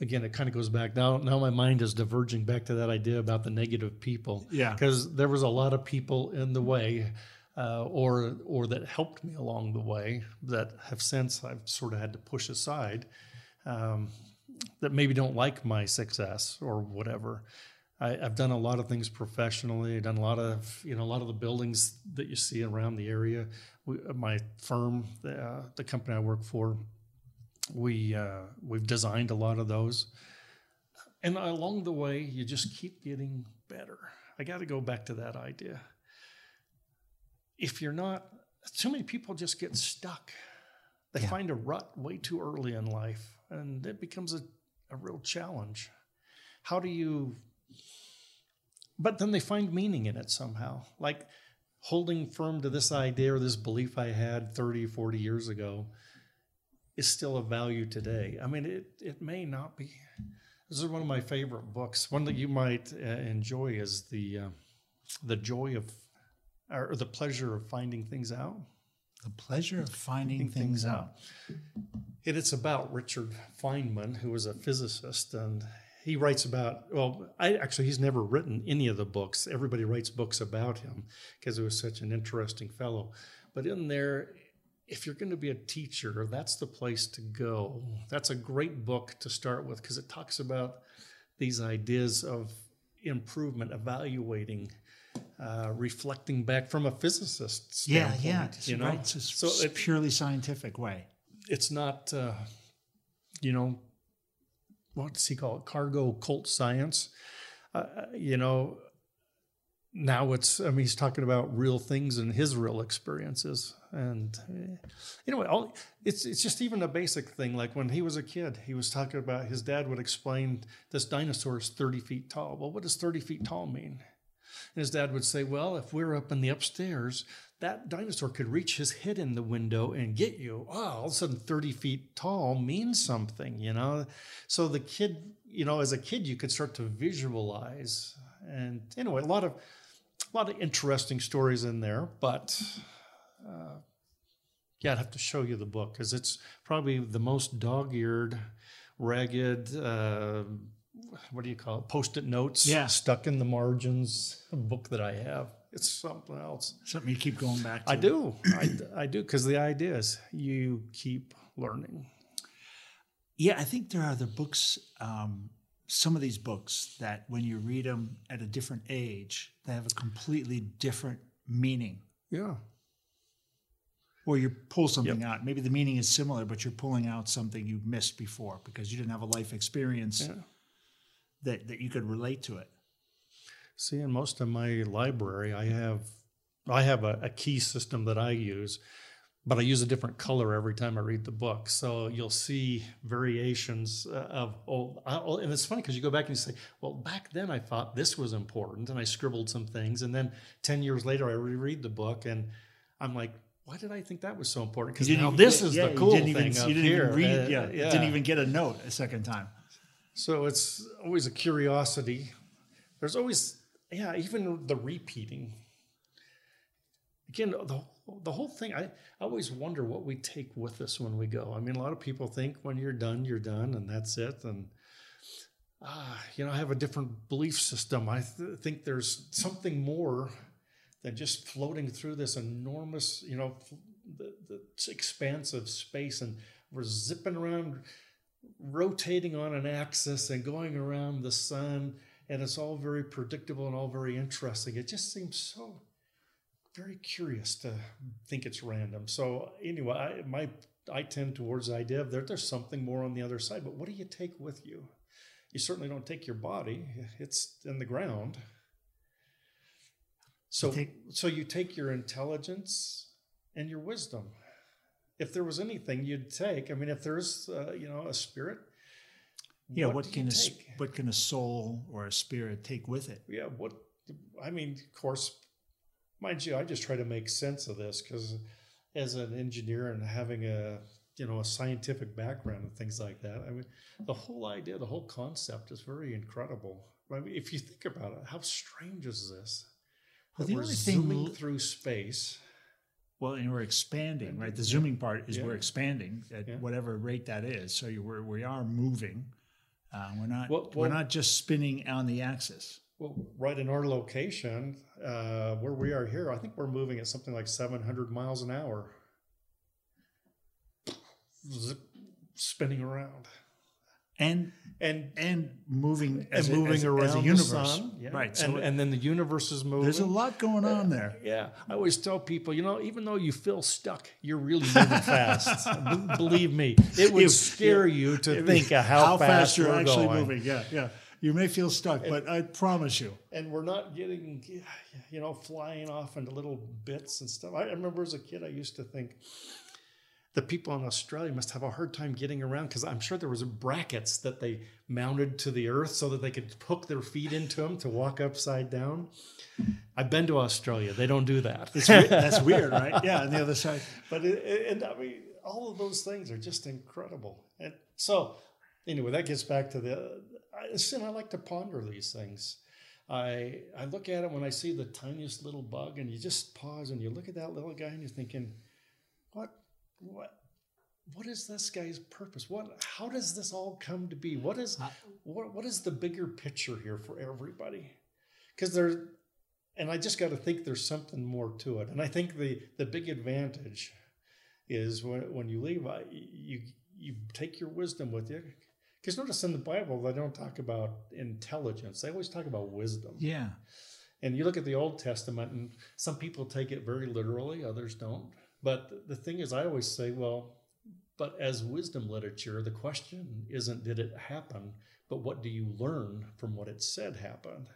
Speaker 1: again, it kind of goes back now. Now my mind is diverging back to that idea about the negative people.
Speaker 2: Yeah.
Speaker 1: because there was a lot of people in the way. Uh, or or that helped me along the way that have since I've sort of had to push aside um, that maybe don't like my success or whatever. I, I've done a lot of things professionally. I've done a lot of you know a lot of the buildings that you see around the area. We, my firm, the, uh, the company I work for, we uh, we've designed a lot of those, and along the way, you just keep getting better. I got to go back to that idea. If you're not, too many people just get stuck. They
Speaker 2: Yeah.
Speaker 1: find a rut way too early in life, and it becomes a, a real challenge. How do you? But then they find meaning in it somehow, like holding firm to this idea or this belief I had 30, 40 years ago is still of value today. I mean, it, it may not be. This is one of my favorite books. One that you might uh, enjoy is the uh, the joy of or the pleasure of finding things out.
Speaker 2: The pleasure of finding things out.
Speaker 1: And it's about Richard Feynman, who was a physicist, and he writes about. Well, I actually he's never written any of the books. Everybody writes books about him because he was such an interesting fellow. But in there, if you're going to be a teacher, that's the place to go. That's a great book to start with because it talks about these ideas of improvement, evaluating, uh, reflecting back from a physicist
Speaker 2: Yeah,
Speaker 1: standpoint.
Speaker 2: yeah. It's,
Speaker 1: you know,
Speaker 2: right. It's a
Speaker 1: so
Speaker 2: s-
Speaker 1: it,
Speaker 2: purely scientific way.
Speaker 1: it's not, uh, you know, what does he call it? Cargo cult science. Uh, you know, now it's, I mean, he's talking about real things and his real experiences. And uh, anyway, all, it's, it's just even a basic thing. Like when he was a kid, he was talking about his dad would explain this dinosaur is 30 feet tall. Well, what does 30 feet tall mean? And his dad would say, Well, if we're up in the upstairs, that dinosaur could reach his head in the window and get you. Oh, all of a sudden, 30 feet tall means something, you know? So the kid, you know, as a kid, you could start to visualize. And anyway, a lot of, a lot of interesting stories in there, but uh, Yeah, I'd have to show you the book because it's probably the most dog-eared, ragged. Uh, what do you call it? Post-it notes.
Speaker 2: Yeah.
Speaker 1: stuck in the margins. book that I have. It's something else.
Speaker 2: Something you keep going back to.
Speaker 1: I do. I, I do because the idea is you keep learning.
Speaker 2: Yeah, I think there are the books, um, some of these books that when you read them at a different age, they have a completely different meaning.
Speaker 1: Yeah.
Speaker 2: Or you pull something out. Maybe the meaning is similar, but you're pulling out something you missed before because you didn't have a life experience
Speaker 1: Yeah.
Speaker 2: that, that you could relate to it.
Speaker 1: See, in most of my library, I have I have a, a key system that I use, but I use a different color every time I read the book. So you'll see variations uh, of oh, and it's funny because you go back and you say, well, back then I thought this was important, and I scribbled some things, and then ten years later I reread the book, and I'm like. Why did I think that was so important? Because now this
Speaker 2: get-
Speaker 1: is
Speaker 2: yeah,
Speaker 1: the
Speaker 2: you
Speaker 1: cool
Speaker 2: didn't
Speaker 1: thing
Speaker 2: even, you didn't
Speaker 1: here.
Speaker 2: even read,
Speaker 1: Uh,
Speaker 2: yeah, you didn't even get a note a second time.
Speaker 1: So it's always a curiosity. There's always, yeah, even the repeating. Again, the, the whole thing, I, I always wonder what we take with us when we go. I mean, a lot of people think when you're done, you're done and that's it. And, ah, you know, I have a different belief system. I th- think there's something more than just floating through this enormous, you know, the, the expanse of space and we're zipping around rotating on an axis and going around the sun and it's all very predictable and all very interesting. It just seems so very curious to think it's random. So anyway i my i tend towards the idea of there, there's something more on the other side but what do you take with you? You certainly don't take your body it's in the ground so
Speaker 2: You take-
Speaker 1: so you take your intelligence and your wisdom if there was anything you'd take, I mean, if there's uh, you know a spirit,
Speaker 2: Yeah, what,
Speaker 1: do
Speaker 2: can a, what can a soul or a spirit take with it?
Speaker 1: Yeah, what I mean, of course, mind you, I just try to make sense of this because as an engineer and having a you know a scientific background and things like that, I mean, the whole idea, the whole concept is very incredible. I mean, if you think about it, how strange is this?
Speaker 2: Well, the
Speaker 1: we're
Speaker 2: only thing
Speaker 1: zooming through space.
Speaker 2: Well, and we're expanding, right? The zooming part is
Speaker 1: Yeah.
Speaker 2: we're expanding at
Speaker 1: Yeah.
Speaker 2: whatever rate that is. So you, we're, we are moving. Uh, we're not
Speaker 1: Well-
Speaker 2: we're not just spinning on the axis.
Speaker 1: Well, right in our location, uh, where we are here, I think we're moving at something like 700 miles an hour. Zip, spinning around.
Speaker 2: And
Speaker 1: And,
Speaker 2: and moving
Speaker 1: and
Speaker 2: a,
Speaker 1: moving
Speaker 2: as,
Speaker 1: around
Speaker 2: as a
Speaker 1: the
Speaker 2: universe,
Speaker 1: sun. Yeah.
Speaker 2: right? So
Speaker 1: and, and then the universe is moving.
Speaker 2: there's a lot going on there.
Speaker 1: Yeah, I always tell people, you know, even though you feel stuck, you're really moving fast. B- believe me, it would
Speaker 2: If-
Speaker 1: scare you to think of how, fast,
Speaker 2: you're
Speaker 1: we're
Speaker 2: actually
Speaker 1: going.
Speaker 2: moving. Yeah, yeah. You may feel stuck, but I promise you,
Speaker 1: and we're not getting you know flying off into little bits and stuff i I remember as a kid i used to think the people in australia must have a hard time getting around because i'm sure there was brackets that they mounted to the earth so that they could hook their feet into them to walk upside down. I've been to australia. They don't do that.
Speaker 2: It's we- that's weird, right? Yeah, on the other side.
Speaker 1: but it, it- and i mean all of those things are just incredible. And so anyway that gets back to the I, sin i like to ponder these things. I, I look at it when I see the tiniest little bug, and you just pause and you look at that little guy, and you're thinking, what, what, what is this guy's purpose? What, how does this all come to be? What is, uh, what, what is the bigger picture here for everybody? Because there, and I just got to think there's something more to it. And I think the the big advantage is when when you leave, I, you you take your wisdom with you. Because notice in the Bible they don't talk about intelligence; they always talk about wisdom.
Speaker 2: Yeah,
Speaker 1: And you look at the Old Testament, and some people take it very literally, others don't. But the thing is, I always say, well, but as wisdom literature, the question isn't did it happen, but what do you learn from what it said happened?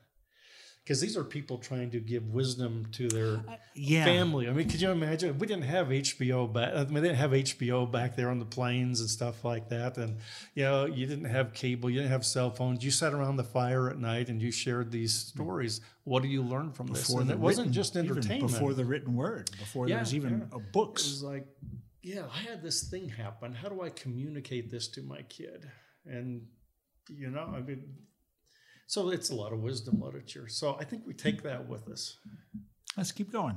Speaker 1: Because these are people trying to give wisdom to their
Speaker 2: yeah.
Speaker 1: family. I mean, could you imagine? if We didn't have HBO back. I mean, they didn't have HBO back there on the planes and stuff like that. And you know, you didn't have cable, you didn't have cell phones. You sat around the fire at night and you shared these stories. What do you learn from this? And
Speaker 2: the
Speaker 1: it wasn't
Speaker 2: written-
Speaker 1: just entertainment.
Speaker 2: before the written word, before
Speaker 1: Yeah,
Speaker 2: there was even
Speaker 1: yeah.
Speaker 2: uh,
Speaker 1: it
Speaker 2: books.
Speaker 1: was like, yeah, I had this thing happen. How do I communicate this to my kid? And you know, I mean, so it's a lot of wisdom literature. So I think we take that with us.
Speaker 2: Let's keep going.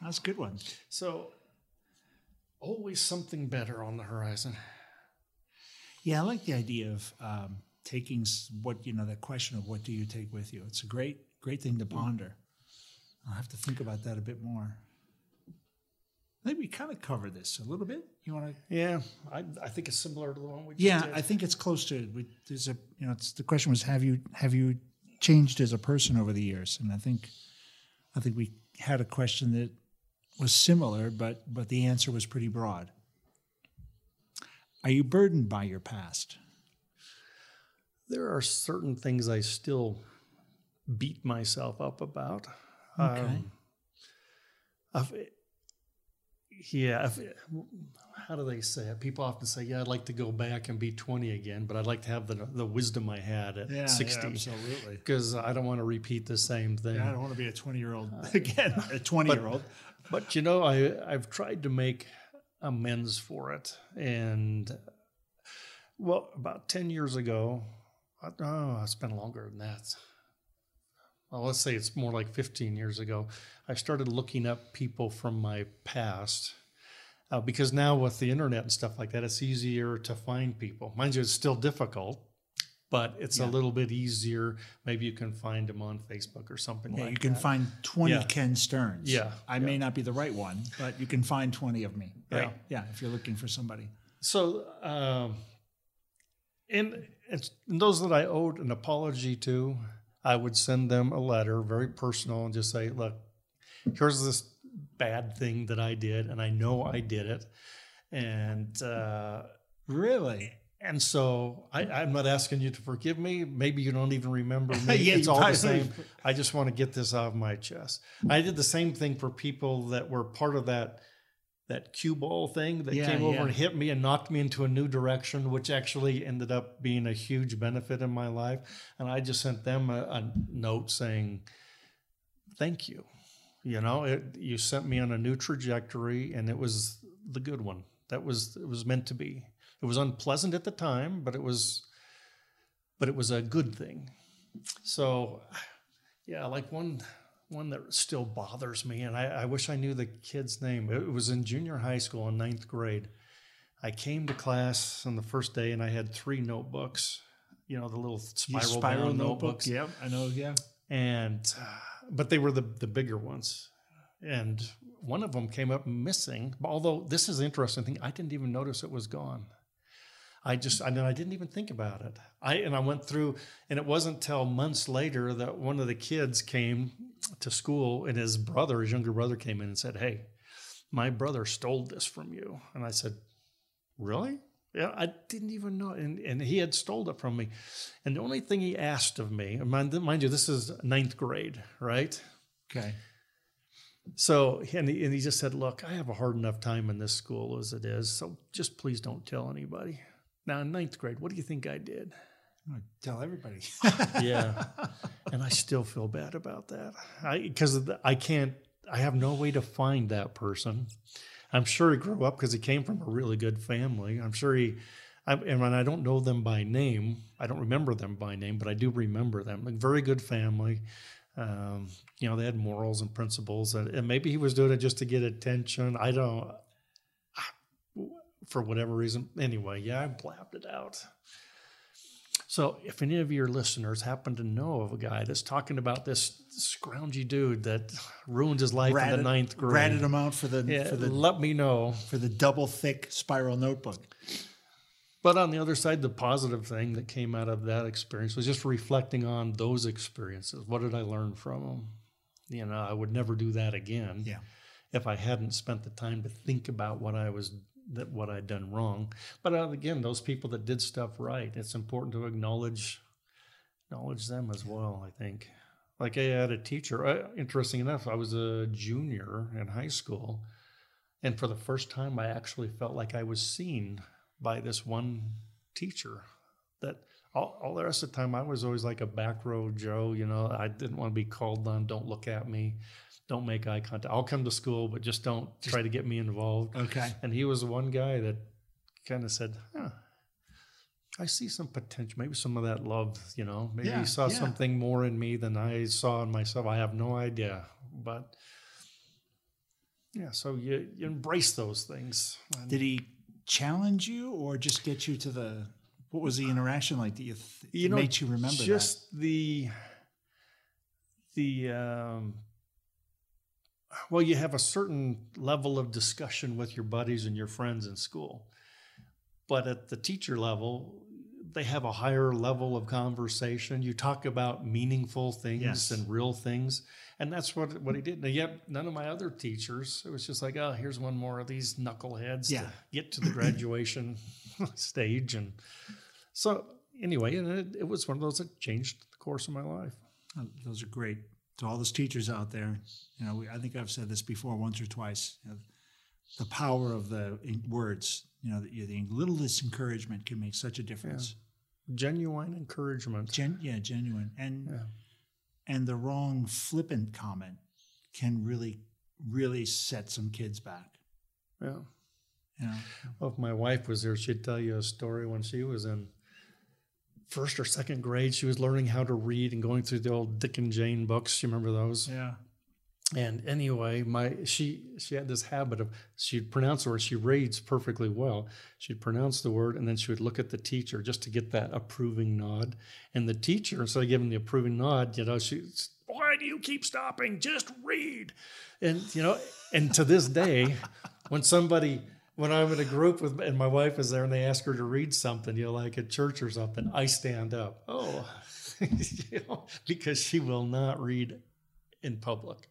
Speaker 2: That's a good one.
Speaker 1: So always something better on the horizon.
Speaker 2: Yeah, I like the idea of um, taking what you know. That question of what do you take with you? It's a great, great thing to ponder. I'll have to think about that a bit more. I think we kind of covered this a little bit. You want to?
Speaker 1: Yeah, I, I think it's similar to the one we just
Speaker 2: Yeah,
Speaker 1: did.
Speaker 2: I think it's close to. We, there's a you know. It's the question was have you have you changed as a person over the years? And I think, I think we had a question that was similar, but but the answer was pretty broad. Are you burdened by your past?
Speaker 1: there are certain things I still beat myself up about.
Speaker 2: Okay.
Speaker 1: Um, I've- yeah. How do they say it? People often say, "Yeah, I'd like to go back and be 20 again, but I'd like to have the the wisdom I had at 60."
Speaker 2: absolutely.
Speaker 1: Because I don't want to repeat the same thing.
Speaker 2: I don't want to be a 20 year old uh, again, a 20 year old.
Speaker 1: but you know, I I've tried to make amends for it, and well, about ten years ago, I- oh, it's been longer than that. Well, let's say it's more like fifteen years ago. I started looking up people from my past. Uh, because now with the internet and stuff like that, it's easier to find people. Mind you, it's still difficult, but it's
Speaker 2: Yeah.
Speaker 1: a little bit easier. Maybe you can find them on Facebook or something
Speaker 2: Yeah,
Speaker 1: like
Speaker 2: you can
Speaker 1: that.
Speaker 2: find 20
Speaker 1: Yeah.
Speaker 2: Ken Stearns.
Speaker 1: Yeah,
Speaker 2: I may not be the right one, but you can find 20 of me.
Speaker 1: Yeah.
Speaker 2: Right? Yeah, if you're looking for somebody.
Speaker 1: So, um, and and those that I owed an apology to, I would send them a letter, very personal, and just say, "Look, here's this bad thing that I did, and I know I did it." And uh,
Speaker 2: Really?
Speaker 1: and so I, I'm not asking you to forgive me. Maybe you don't even remember me.
Speaker 2: Yeah,
Speaker 1: it's all the same. I just want to get this off my chest. I did the same thing for people that were part of that that cue ball thing that
Speaker 2: Yeah,
Speaker 1: came over
Speaker 2: yeah.
Speaker 1: and hit me and knocked me into a new direction, which actually ended up being a huge benefit in my life. And I just sent them a, a note saying, "Thank you." You know, it, you sent me on a new trajectory, and it was the good one. That was it was meant to be. It was unpleasant at the time, but it was, but it was a good thing. So, yeah, like one one that still bothers me, and I, I wish I knew the kid's name. It was in junior high school in ninth grade. I came to class on the first day, and I had three notebooks. You know, the little spiral,
Speaker 2: Spiral
Speaker 1: bound
Speaker 2: notebook.
Speaker 1: notebooks
Speaker 2: Yep, I know. Yeah.
Speaker 1: and uh, but they were the the bigger ones and one of them came up missing although this is the interesting thing i didn't even notice it was gone i just i, I didn't even think about it i and i went through and it wasn't till months later that one of the kids came to school and his brother his younger brother came in and said hey my brother stole this from you and i said really yeah, I didn't even know, and, and he had stole it from me. And the only thing he asked of me, mind, mind you, this is ninth grade, right?
Speaker 2: Okay.
Speaker 1: So, and he, and he just said, Look, I have a hard enough time in this school as it is, so just please don't tell anybody. Now, in ninth grade, what do you think I did?
Speaker 2: I'm tell everybody.
Speaker 1: Yeah. and I still feel bad about that. I because I can't I have no way to find that person. I'm sure he grew up because he came from a really good family. I'm sure he I, and when I don't know them by name, I don't remember them by name, but I do remember them. Like very good family. Um, you know, they had morals and principles, and, and maybe he was doing it just to get attention. I don't, for whatever reason. Anyway, yeah, I blabbed it out. So, if any of your listeners happen to know of a guy that's talking about this scroungy dude that ruined his life in the ninth grade,
Speaker 2: ratted them out for the
Speaker 1: yeah,
Speaker 2: for the
Speaker 1: let me know.
Speaker 2: for the double thick spiral notebook.
Speaker 1: But on the other side, the positive thing that came out of that experience was just reflecting on those experiences. What did I learn from them? You know, I would never do that again.
Speaker 2: Yeah.
Speaker 1: If I hadn't spent the time to think about what I was that what I'd done wrong. But uh, again, those people that did stuff right, it's important to acknowledge acknowledge them as well. I think. Like I had a teacher. Uh, interesting enough, I was a junior in high school, and for the first time, I actually felt like I was seen by this one teacher that all, all the rest of the time I was always like a back row Joe, you know, I didn't want to be called on. Don't look at me. Don't make eye contact. I'll come to school, but just don't try to get me involved.
Speaker 2: Okay.
Speaker 1: And he was one guy that kind of said, huh, I see some potential, maybe some of that love, you know, maybe
Speaker 2: Yeah,
Speaker 1: he saw
Speaker 2: yeah.
Speaker 1: something more in me than I saw in myself. I have no idea, but yeah, so you, you embrace those things. And
Speaker 2: Did he challenge you or just get you to the? What was the interaction like that you, th-
Speaker 1: you know,
Speaker 2: made you remember
Speaker 1: just the the um, well, you have a certain level of discussion with your buddies and your friends in school, but at the teacher level, they have a higher level of conversation. You talk about meaningful things
Speaker 2: Yes.
Speaker 1: and real things, and that's what what he did. And yet, none of my other teachers. It was just like, oh, here's one more of these knuckleheads
Speaker 2: Yeah.
Speaker 1: to get to the graduation stage, and so anyway, and it, it was one of those that changed the course of my life.
Speaker 2: Oh, Those are great. To all those teachers out there, you know, we, I think I've said this before once or twice. You know, the power of the words, you know, the, the littlest encouragement can make such a difference.
Speaker 1: Genuine encouragement.
Speaker 2: Gen, yeah, genuine, and
Speaker 1: Yeah.
Speaker 2: and the wrong flippant comment can really, really set some kids back.
Speaker 1: Yeah.
Speaker 2: You know,
Speaker 1: Well, if my wife was there, she'd tell you a story when she was in first or second grade. She was learning how to read and going through the old Dick and Jane books. You remember those?
Speaker 2: yeah,
Speaker 1: And anyway, my she she had this habit of she'd pronounce the word. She reads perfectly well. She'd pronounce the word, and then she would look at the teacher just to get that approving nod. And the teacher, instead of giving the approving nod, you know, she, why do you keep stopping? Just read. And you know, and to this day, when somebody when I'm in a group with and my wife is there and they ask her to read something, you know, like at church or something, I stand up. Oh, you know, because she will not read in public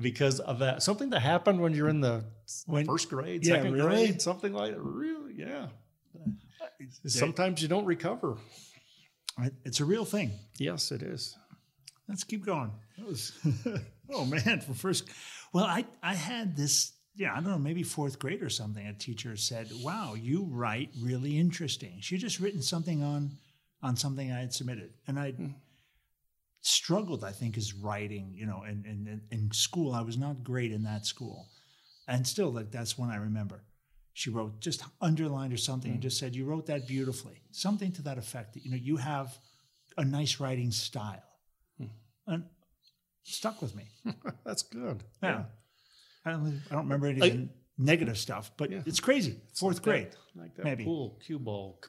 Speaker 1: because of that. Something that happened when you're in the
Speaker 2: When-
Speaker 1: first grade,
Speaker 2: yeah,
Speaker 1: second
Speaker 2: really?
Speaker 1: grade, something like that. Really, yeah. Sometimes you don't recover.
Speaker 2: It's a real thing.
Speaker 1: Yes, it is.
Speaker 2: Let's keep going. That was, oh man, for first. Well, I I had this. Yeah, I don't know, maybe fourth grade or something. A teacher said, "Wow, you write really interesting." She just written something on on something I had submitted, and I hmm. struggled. I think as writing. You know, and in, in, in school, I was not great in that school, and still, like that's when I remember. She wrote just underlined or something and hmm. just said, "You wrote that beautifully." Something to that effect. That you know, you have a nice writing style hmm. and stuck with me.
Speaker 1: That's good.
Speaker 2: Yeah. I don't, I don't remember any of the negative stuff, but
Speaker 1: Yeah.
Speaker 2: it's crazy. Fourth grade.
Speaker 1: Like that
Speaker 2: Maybe.
Speaker 1: pool cue ball.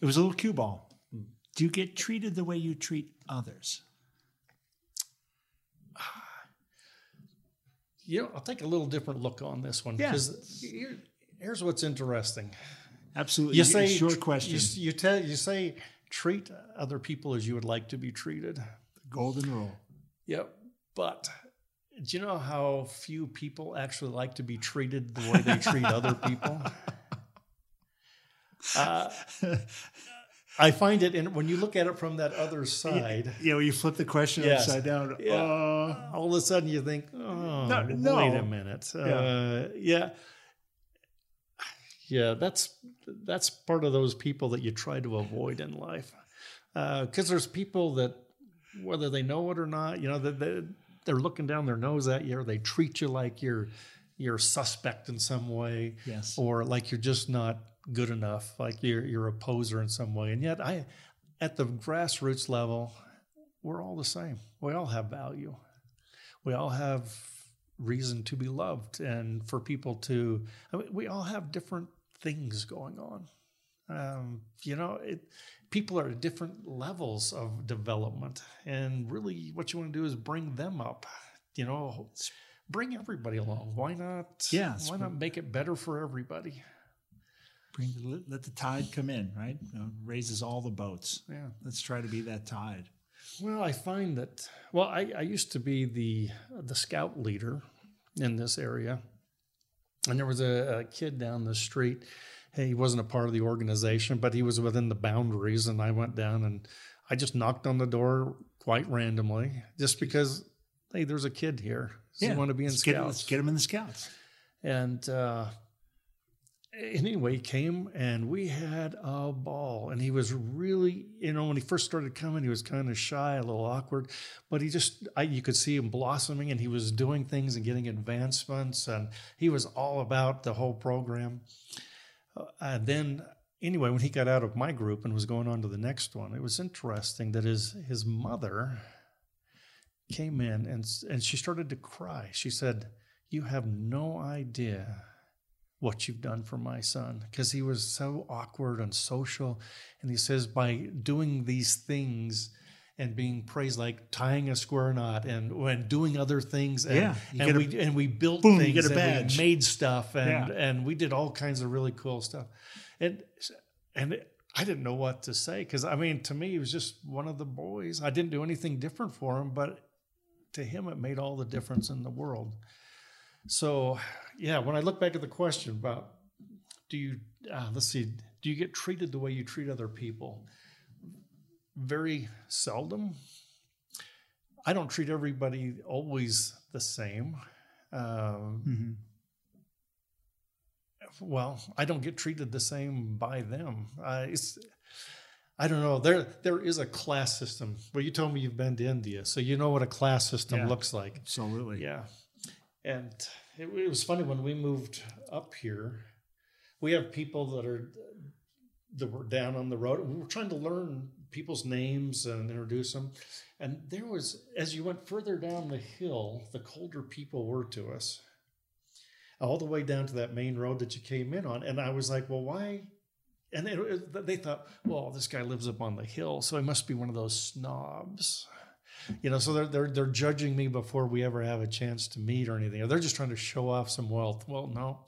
Speaker 2: It was a little cue ball. Hmm. Do you get treated the way you treat others?
Speaker 1: You know, I'll take a little different look on this one
Speaker 2: Yeah.
Speaker 1: because here, here's what's interesting.
Speaker 2: Absolutely.
Speaker 1: You say
Speaker 2: short question.
Speaker 1: You, you tell you say treat other people as you would like to be treated.
Speaker 2: The golden rule.
Speaker 1: Yep. But do you know how few people actually like to be treated the way they treat other people? Uh, I find it, and when you look at it from that other side,
Speaker 2: Yeah, know, you flip the question
Speaker 1: Yes.
Speaker 2: upside down.
Speaker 1: Yeah.
Speaker 2: Uh,
Speaker 1: all of a sudden you think, oh,
Speaker 2: No, no.
Speaker 1: wait a minute. Uh, yeah. Yeah, that's that's part of those people that you try to avoid in life, because there's people that, whether they know it or not, you know, that they're looking down their nose at you, or they treat you like you're you're suspect in some way,
Speaker 2: Yes.
Speaker 1: or like you're just not good enough, like you're you're a poser in some way. And yet, I, at the grassroots level, we're all the same. We all have value. We all have reason to be loved, and for people to, I mean, we all have different things going on. Um, you know, it, people are at different levels of development, and really, what you want to do is bring them up. You know, bring everybody along. Why not?
Speaker 2: Yeah,
Speaker 1: Why not make it better for everybody?
Speaker 2: Bring the, let- the tide come in, right? Know, raises all the boats.
Speaker 1: Yeah.
Speaker 2: Let's try to be that tide.
Speaker 1: Well, I find that. Well, I, I used to be the the scout leader in this area, and there was a, a kid down the street. Hey, he wasn't a part of the organization, but he was within the boundaries. And I went down and I just knocked on the door quite randomly, just because. Hey, there's a kid here. Does he want to be in
Speaker 2: let's get,
Speaker 1: scouts?
Speaker 2: let's get him in the scouts.
Speaker 1: And uh, anyway, he came and we had a ball. And he was really, you know, when he first started coming, he was kind of shy, a little awkward, but he just, I, you could see him blossoming and he was doing things and getting advancements. And he was all about the whole program. Uh, then, anyway, when he got out of my group and was going on to the next one, it was interesting that his, his mother came in and, and she started to cry. She said, You have no idea what you've done for my son because he was so awkward and social. And he says, by doing these things, and being praised like tying a square knot and when doing other things and,
Speaker 2: Yeah,
Speaker 1: and
Speaker 2: a-
Speaker 1: we and we built
Speaker 2: boom,
Speaker 1: things
Speaker 2: get a
Speaker 1: and we made stuff and
Speaker 2: Yeah.
Speaker 1: and we did all kinds of really cool stuff. And and I didn't know what to say because I mean to me he was just one of the boys. I didn't do anything different for him but to him it made all the difference in the world. So yeah when I look back at the question about do you uh, let's see do you get treated the way you treat other people very seldom. I don't treat everybody always the same. Um,
Speaker 2: Mhm.
Speaker 1: Well, I don't get treated the same by them. Uh, it's, I don't know. There, there is a class system. Well, you told me you've been to India, so you know what a class system
Speaker 2: Yeah.
Speaker 1: looks like.
Speaker 2: Absolutely.
Speaker 1: Yeah. And it, it was funny when we moved up here, we have people that are that were down on the road. We were trying to learn people's names and introduce them. And there was, as you went further down the hill, the colder people were to us, all the way down to that main road that you came in on. And I was like, well, why? And it- they thought, well, this guy lives up on the hill, so he must be one of those snobs you know so they're, they're they're judging me before we ever have a chance to meet or anything or they're just trying to show off some wealth well no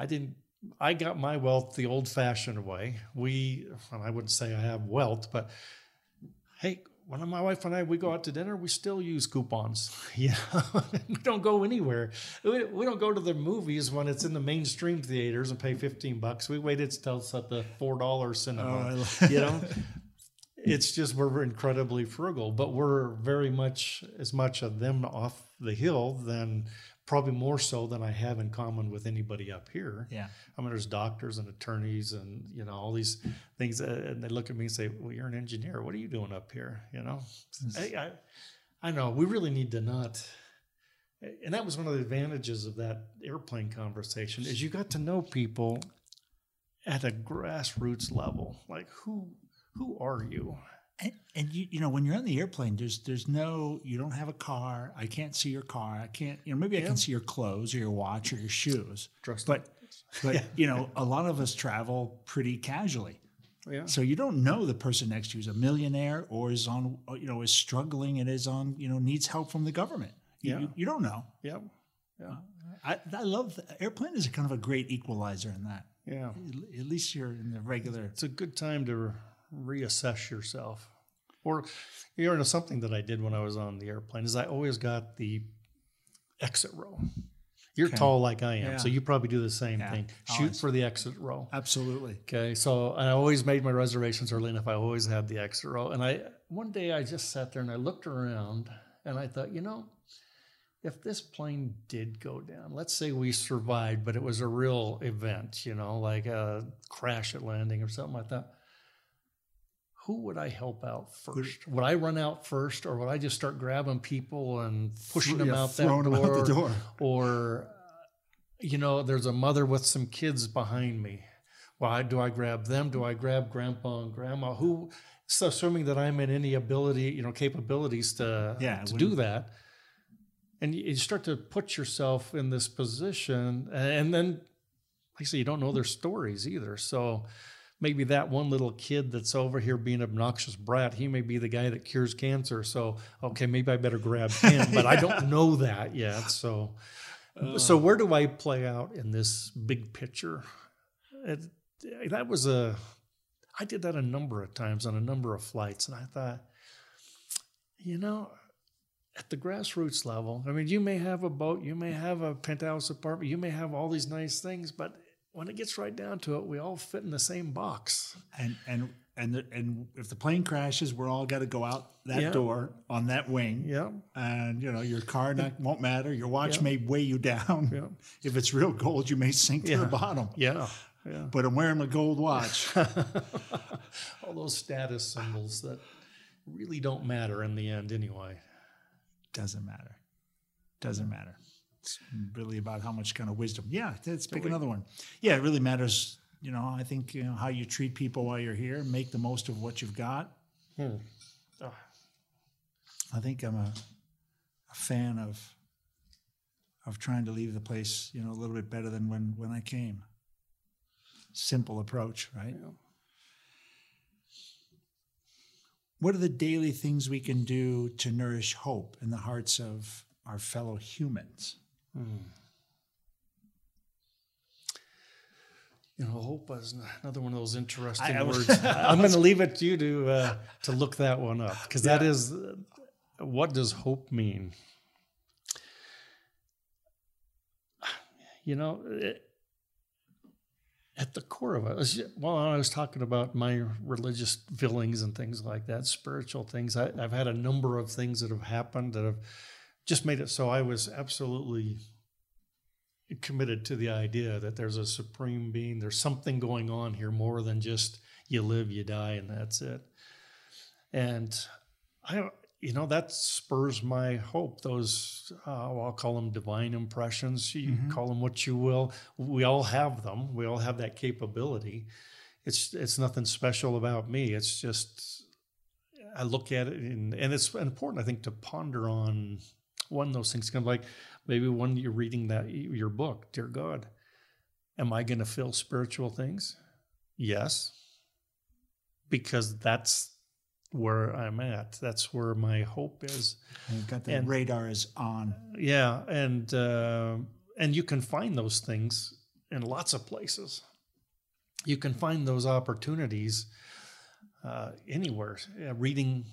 Speaker 1: i didn't i got my wealth the old fashioned way. We well, i wouldn't say i have wealth but hey when my wife and i we go out to dinner we still use coupons. You know we don't go anywhere. We, we don't go to the movies when it's in the mainstream theaters and pay 15 bucks. We waited till it's at the four dollar cinema
Speaker 2: Oh,
Speaker 1: you know? It's just we're incredibly frugal but we're very much as much of them off the hill than probably more so than i have in common with anybody up here.
Speaker 2: Yeah.
Speaker 1: i mean there's doctors and attorneys and you know all these things uh, and they look at me and say well you're an engineer. What are you doing up here? You know? I, I, I know. We really need to not and that was one of the advantages of that airplane conversation is you got to know people at a grassroots level. Like who who are you
Speaker 2: And, and you, you know, when you're on the airplane, there's there's no, you don't have a car. I can't see your car. I can't, you know, maybe I can see your clothes or your watch or your shoes.
Speaker 1: Trust
Speaker 2: But, but you know, a lot of us travel pretty casually.
Speaker 1: yeah
Speaker 2: So you don't know the person next to you is a millionaire or is on, you know, is struggling and is on, you know, needs help from the government. You,
Speaker 1: Yeah.
Speaker 2: you, you don't know.
Speaker 1: yeah yeah uh,
Speaker 2: I, I love the airplane is kind of a great equalizer in that.
Speaker 1: yeah
Speaker 2: At least you're in the regular.
Speaker 1: it's a good time to reassess yourself or you know something that i did when i was on the airplane is i always got the exit row you're
Speaker 2: Okay.
Speaker 1: tall like i am
Speaker 2: Yeah.
Speaker 1: so you probably do the same
Speaker 2: Yeah,
Speaker 1: thing oh, shoot
Speaker 2: always.
Speaker 1: for the exit row
Speaker 2: Absolutely.
Speaker 1: Okay, so I always made my reservations early enough. I always had the exit row. And I one day I just sat there and I looked around and I thought, you know, if this plane did go down, let's say we survived, but it was a real event, you know, like a crash at landing or something like that. Who would I help out first? Would I run out first, or would I just start grabbing people and pushing them
Speaker 2: Yeah,
Speaker 1: out that
Speaker 2: throwing them
Speaker 1: door?
Speaker 2: out the door.
Speaker 1: or uh, you know there's a mother with some kids behind me why do i grab them do i grab grandpa and grandma who so assuming that i'm in any ability you know capabilities to
Speaker 2: Yeah,
Speaker 1: to do that and you you start to put yourself in this position and then like i say you don't know their stories either so maybe that one little kid that's over here being an obnoxious brat he may be the guy that cures cancer so okay maybe i better grab him but i don't know that yet so. Uh. So where do I play out in this big picture? It, that was a, I did that a number of times on a number of flights, and I thought, you know, at the grassroots level, I mean, you may have a boat, you may have a penthouse apartment, you may have all these nice things, but when it gets right down to it, we all fit in the same box.
Speaker 2: And and and the, and if the plane crashes, we're all got to go out that
Speaker 1: Yeah.
Speaker 2: door on that wing.
Speaker 1: Yeah,
Speaker 2: And you know your car not, won't matter. Your watch
Speaker 1: Yeah.
Speaker 2: may weigh you down.
Speaker 1: Yeah.
Speaker 2: If it's real gold, you may sink to
Speaker 1: Yeah.
Speaker 2: the bottom.
Speaker 1: yeah, yeah.
Speaker 2: But I'm wearing a gold watch.
Speaker 1: all those status symbols that really don't matter in the end, anyway.
Speaker 2: Doesn't matter. Doesn't matter. It's really about how much kind of wisdom. Yeah, let's pick another one. Yeah, it really matters. You know, I think you know how you treat people while you're here. Make the most of what you've got.
Speaker 1: Hmm.
Speaker 2: I think I'm a, a fan of of trying to leave the place, you know, a little bit better than when when I came. Simple approach, right?
Speaker 1: Yeah.
Speaker 2: What are the daily things we can do to nourish hope in the hearts of our fellow humans?
Speaker 1: You know, hope is another one of those interesting
Speaker 2: I- I
Speaker 1: words. I'm going to leave it to you to uh, to look that one up because that is uh, what does hope mean? You know, it, at the core of it, well, I was talking about my religious feelings and things like that, spiritual things. I, I've had a number of things that have happened that have just made it so I was absolutely committed to the idea that there's a supreme being, there's something going on here more than just you live, you die, and that's it. And I you know, that spurs my hope. Those, uh, well, I'll call them divine impressions. You call them what you will. We all have them. We all have that capability. It's it's nothing special about me. It's just I look at it and, and it's important, I think, to ponder on one of those things. Kind of like maybe when you're reading that your book, dear God, am I going to feel spiritual things? Yes, because that's where I'm at. That's where my hope is.
Speaker 2: And you've got the
Speaker 1: And-
Speaker 2: radar is on.
Speaker 1: Yeah, and uh, and you can find those things in lots of places. You can find those opportunities uh, anywhere. Yeah, reading,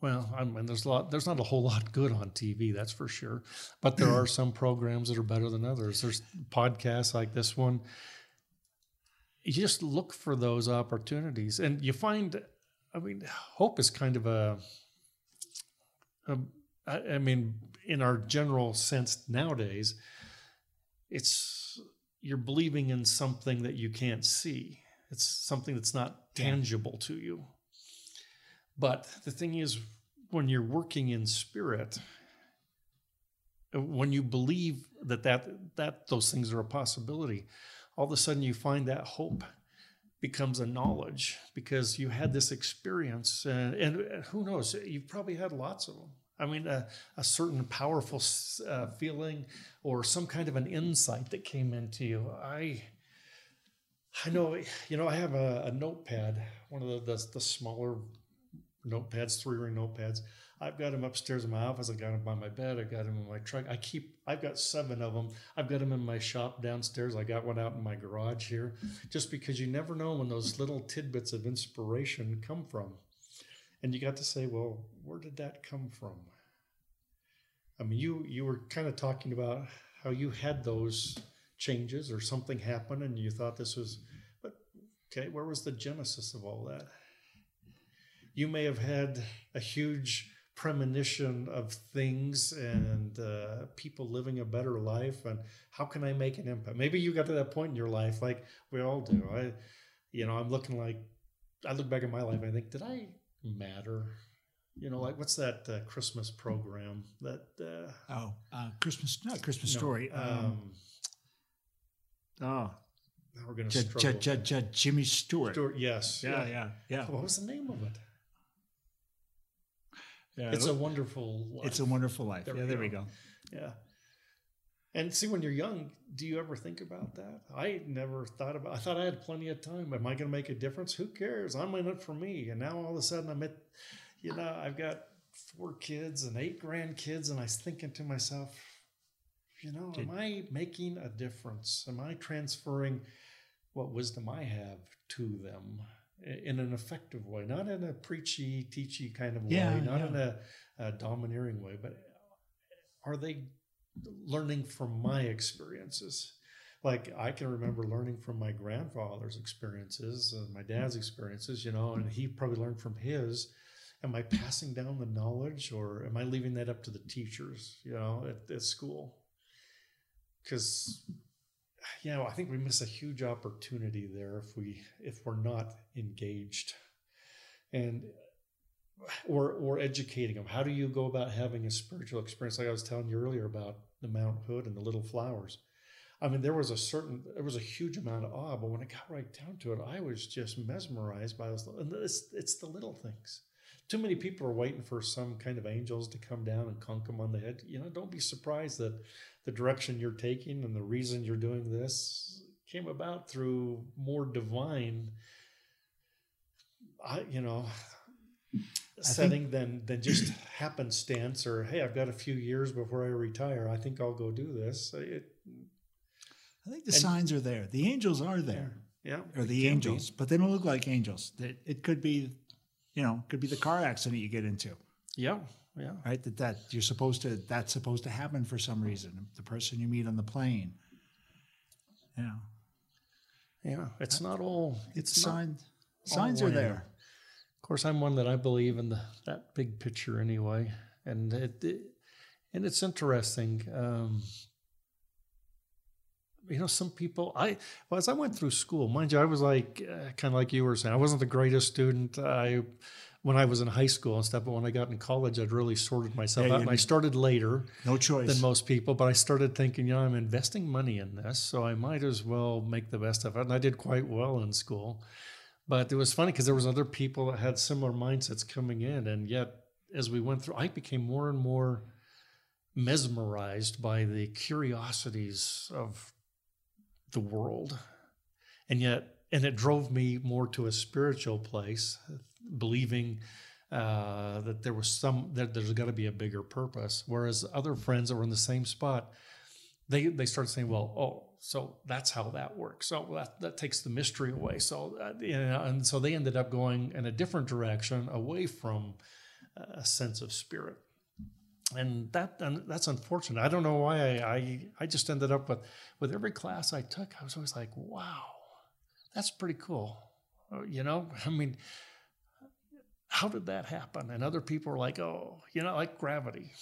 Speaker 1: well, I mean, there's a lot. There's not a whole lot good on TV, that's for sure. But there are some programs that are better than others. There's podcasts like this one. You just look for those opportunities, and you find. I mean, hope is kind of a I, I mean, in our general sense nowadays, it's you're believing in something that you can't see. It's something that's not tangible to you. But the thing is, when you're working in spirit, uh, when you believe that that that those things are a possibility, all of a sudden you find that hope becomes a knowledge because you had this experience and, and who knows you've probably had lots of them i mean a, a certain powerful uh, feeling or some kind of an insight that came into you. I i know you know i have a, a notepad one of the, the, the smaller notepads three ring notepads I've got them upstairs in my office. I've got them by my bed. I've got them in my truck. I keep. I've got seven of them. I've got them in my shop downstairs. I got one out in my garage here, just because you never know when those little tidbits of inspiration come from, and you got to say, well, where did that come from? I mean, you you were kind of talking about how you had those changes or something happened, and you thought this was, but okay, where was the genesis of all that? You may have had a huge premonition of things and uh, people living a better life and how can i make an impact maybe you got to that point in your life like we all do i you know i'm looking like i look back at my life i think did i matter you know like what's that uh, christmas program that uh,
Speaker 2: Oh, uh, Christmas, not Christmas
Speaker 1: no,
Speaker 2: story. Um,
Speaker 1: um,
Speaker 2: oh,
Speaker 1: now we're gonna
Speaker 2: J- J- J- Jimmy Stewart.
Speaker 1: Stewart, yes
Speaker 2: Yeah, yeah, yeah.
Speaker 1: what was the name of it
Speaker 2: yeah
Speaker 1: it's a wonderful life.
Speaker 2: it's a wonderful life.
Speaker 1: There
Speaker 2: yeah,
Speaker 1: we
Speaker 2: there we
Speaker 1: go. Yeah. And see, when you're young, do you ever think about that? I never thought about. I thought I had plenty of time. Am I going to make a difference? Who cares? I'm in it for me. And now all of a sudden, I'm at, you know, I've got four kids and eight grandkids, and I was thinking to myself, you know,
Speaker 2: Did-
Speaker 1: am I making a difference? Am I transferring what wisdom I have to them in an effective way, not in a preachy, teachy kind of
Speaker 2: Yeah,
Speaker 1: way, not
Speaker 2: yeah.
Speaker 1: in a, a domineering way, but are they learning from my experiences? Like I can remember learning from my grandfather's experiences and my dad's experiences, you know, and he probably learned from his. Am I passing down the knowledge or am I leaving that up to the teachers, you know, at, at school? Because you know, I think we miss a huge opportunity there if we if we're not engaged, and or or educating them. How do you go about having a spiritual experience? Like I was telling you earlier about the Mount Hood and the little flowers. I mean, there was a certain, there was a huge amount of awe, but when it got right down to it, I was just mesmerized by those. And it's, it's the little things, too many people are waiting for some kind of angels to come down and conk them on the head. You know, don't be surprised that the direction you're taking and the reason you're doing this came about through more divine, I, you know, setting than than just happenstance or hey, I've got a few years before I retire. I think I'll go do this. It,
Speaker 2: I think the signs are there. The angels are there,
Speaker 1: yeah,
Speaker 2: or the angels, but they don't look like angels. It could be, you know, could be the car accident you get into.
Speaker 1: Yeah, yeah.
Speaker 2: right? That that you're supposed to that's supposed to happen for some reason. The person you meet on the plane. Yeah.
Speaker 1: Yeah, it's not all.
Speaker 2: It's
Speaker 1: It's
Speaker 2: signs. Signs are there.
Speaker 1: Of course, I'm one that I believe in the, that big picture anyway, and it, it and it's interesting. Um, you know, some people. I well, as I went through school, mind you, I was like uh, kind of like you were saying. I wasn't the greatest student. I when I was in high school and stuff, but when I got in college, I'd really sorted myself
Speaker 2: Yeah,
Speaker 1: out, and I started later
Speaker 2: No choice.
Speaker 1: than most people, but I started thinking, you know, I'm investing money in this, so I might as well make the best of it. And I did quite well in school. But it was funny because there was other people that had similar mindsets coming in, and yet as we went through, I became more and more mesmerized by the curiosities of the world, and yet, and it drove me more to a spiritual place, believing uh, that there was some that there's got to be a bigger purpose. Whereas other friends that were in the same spot, they they started saying, "Well, oh, so that's how that works. So that that takes the mystery away." So uh, and so they ended up going in a different direction, away from a sense of spirit, and that and that's unfortunate. I don't know why I I, I just ended up with with every class I took, I was always like, "Wow, that's pretty cool." Uh, You know, I mean how did that happen? And other people are like, oh, you know, like gravity.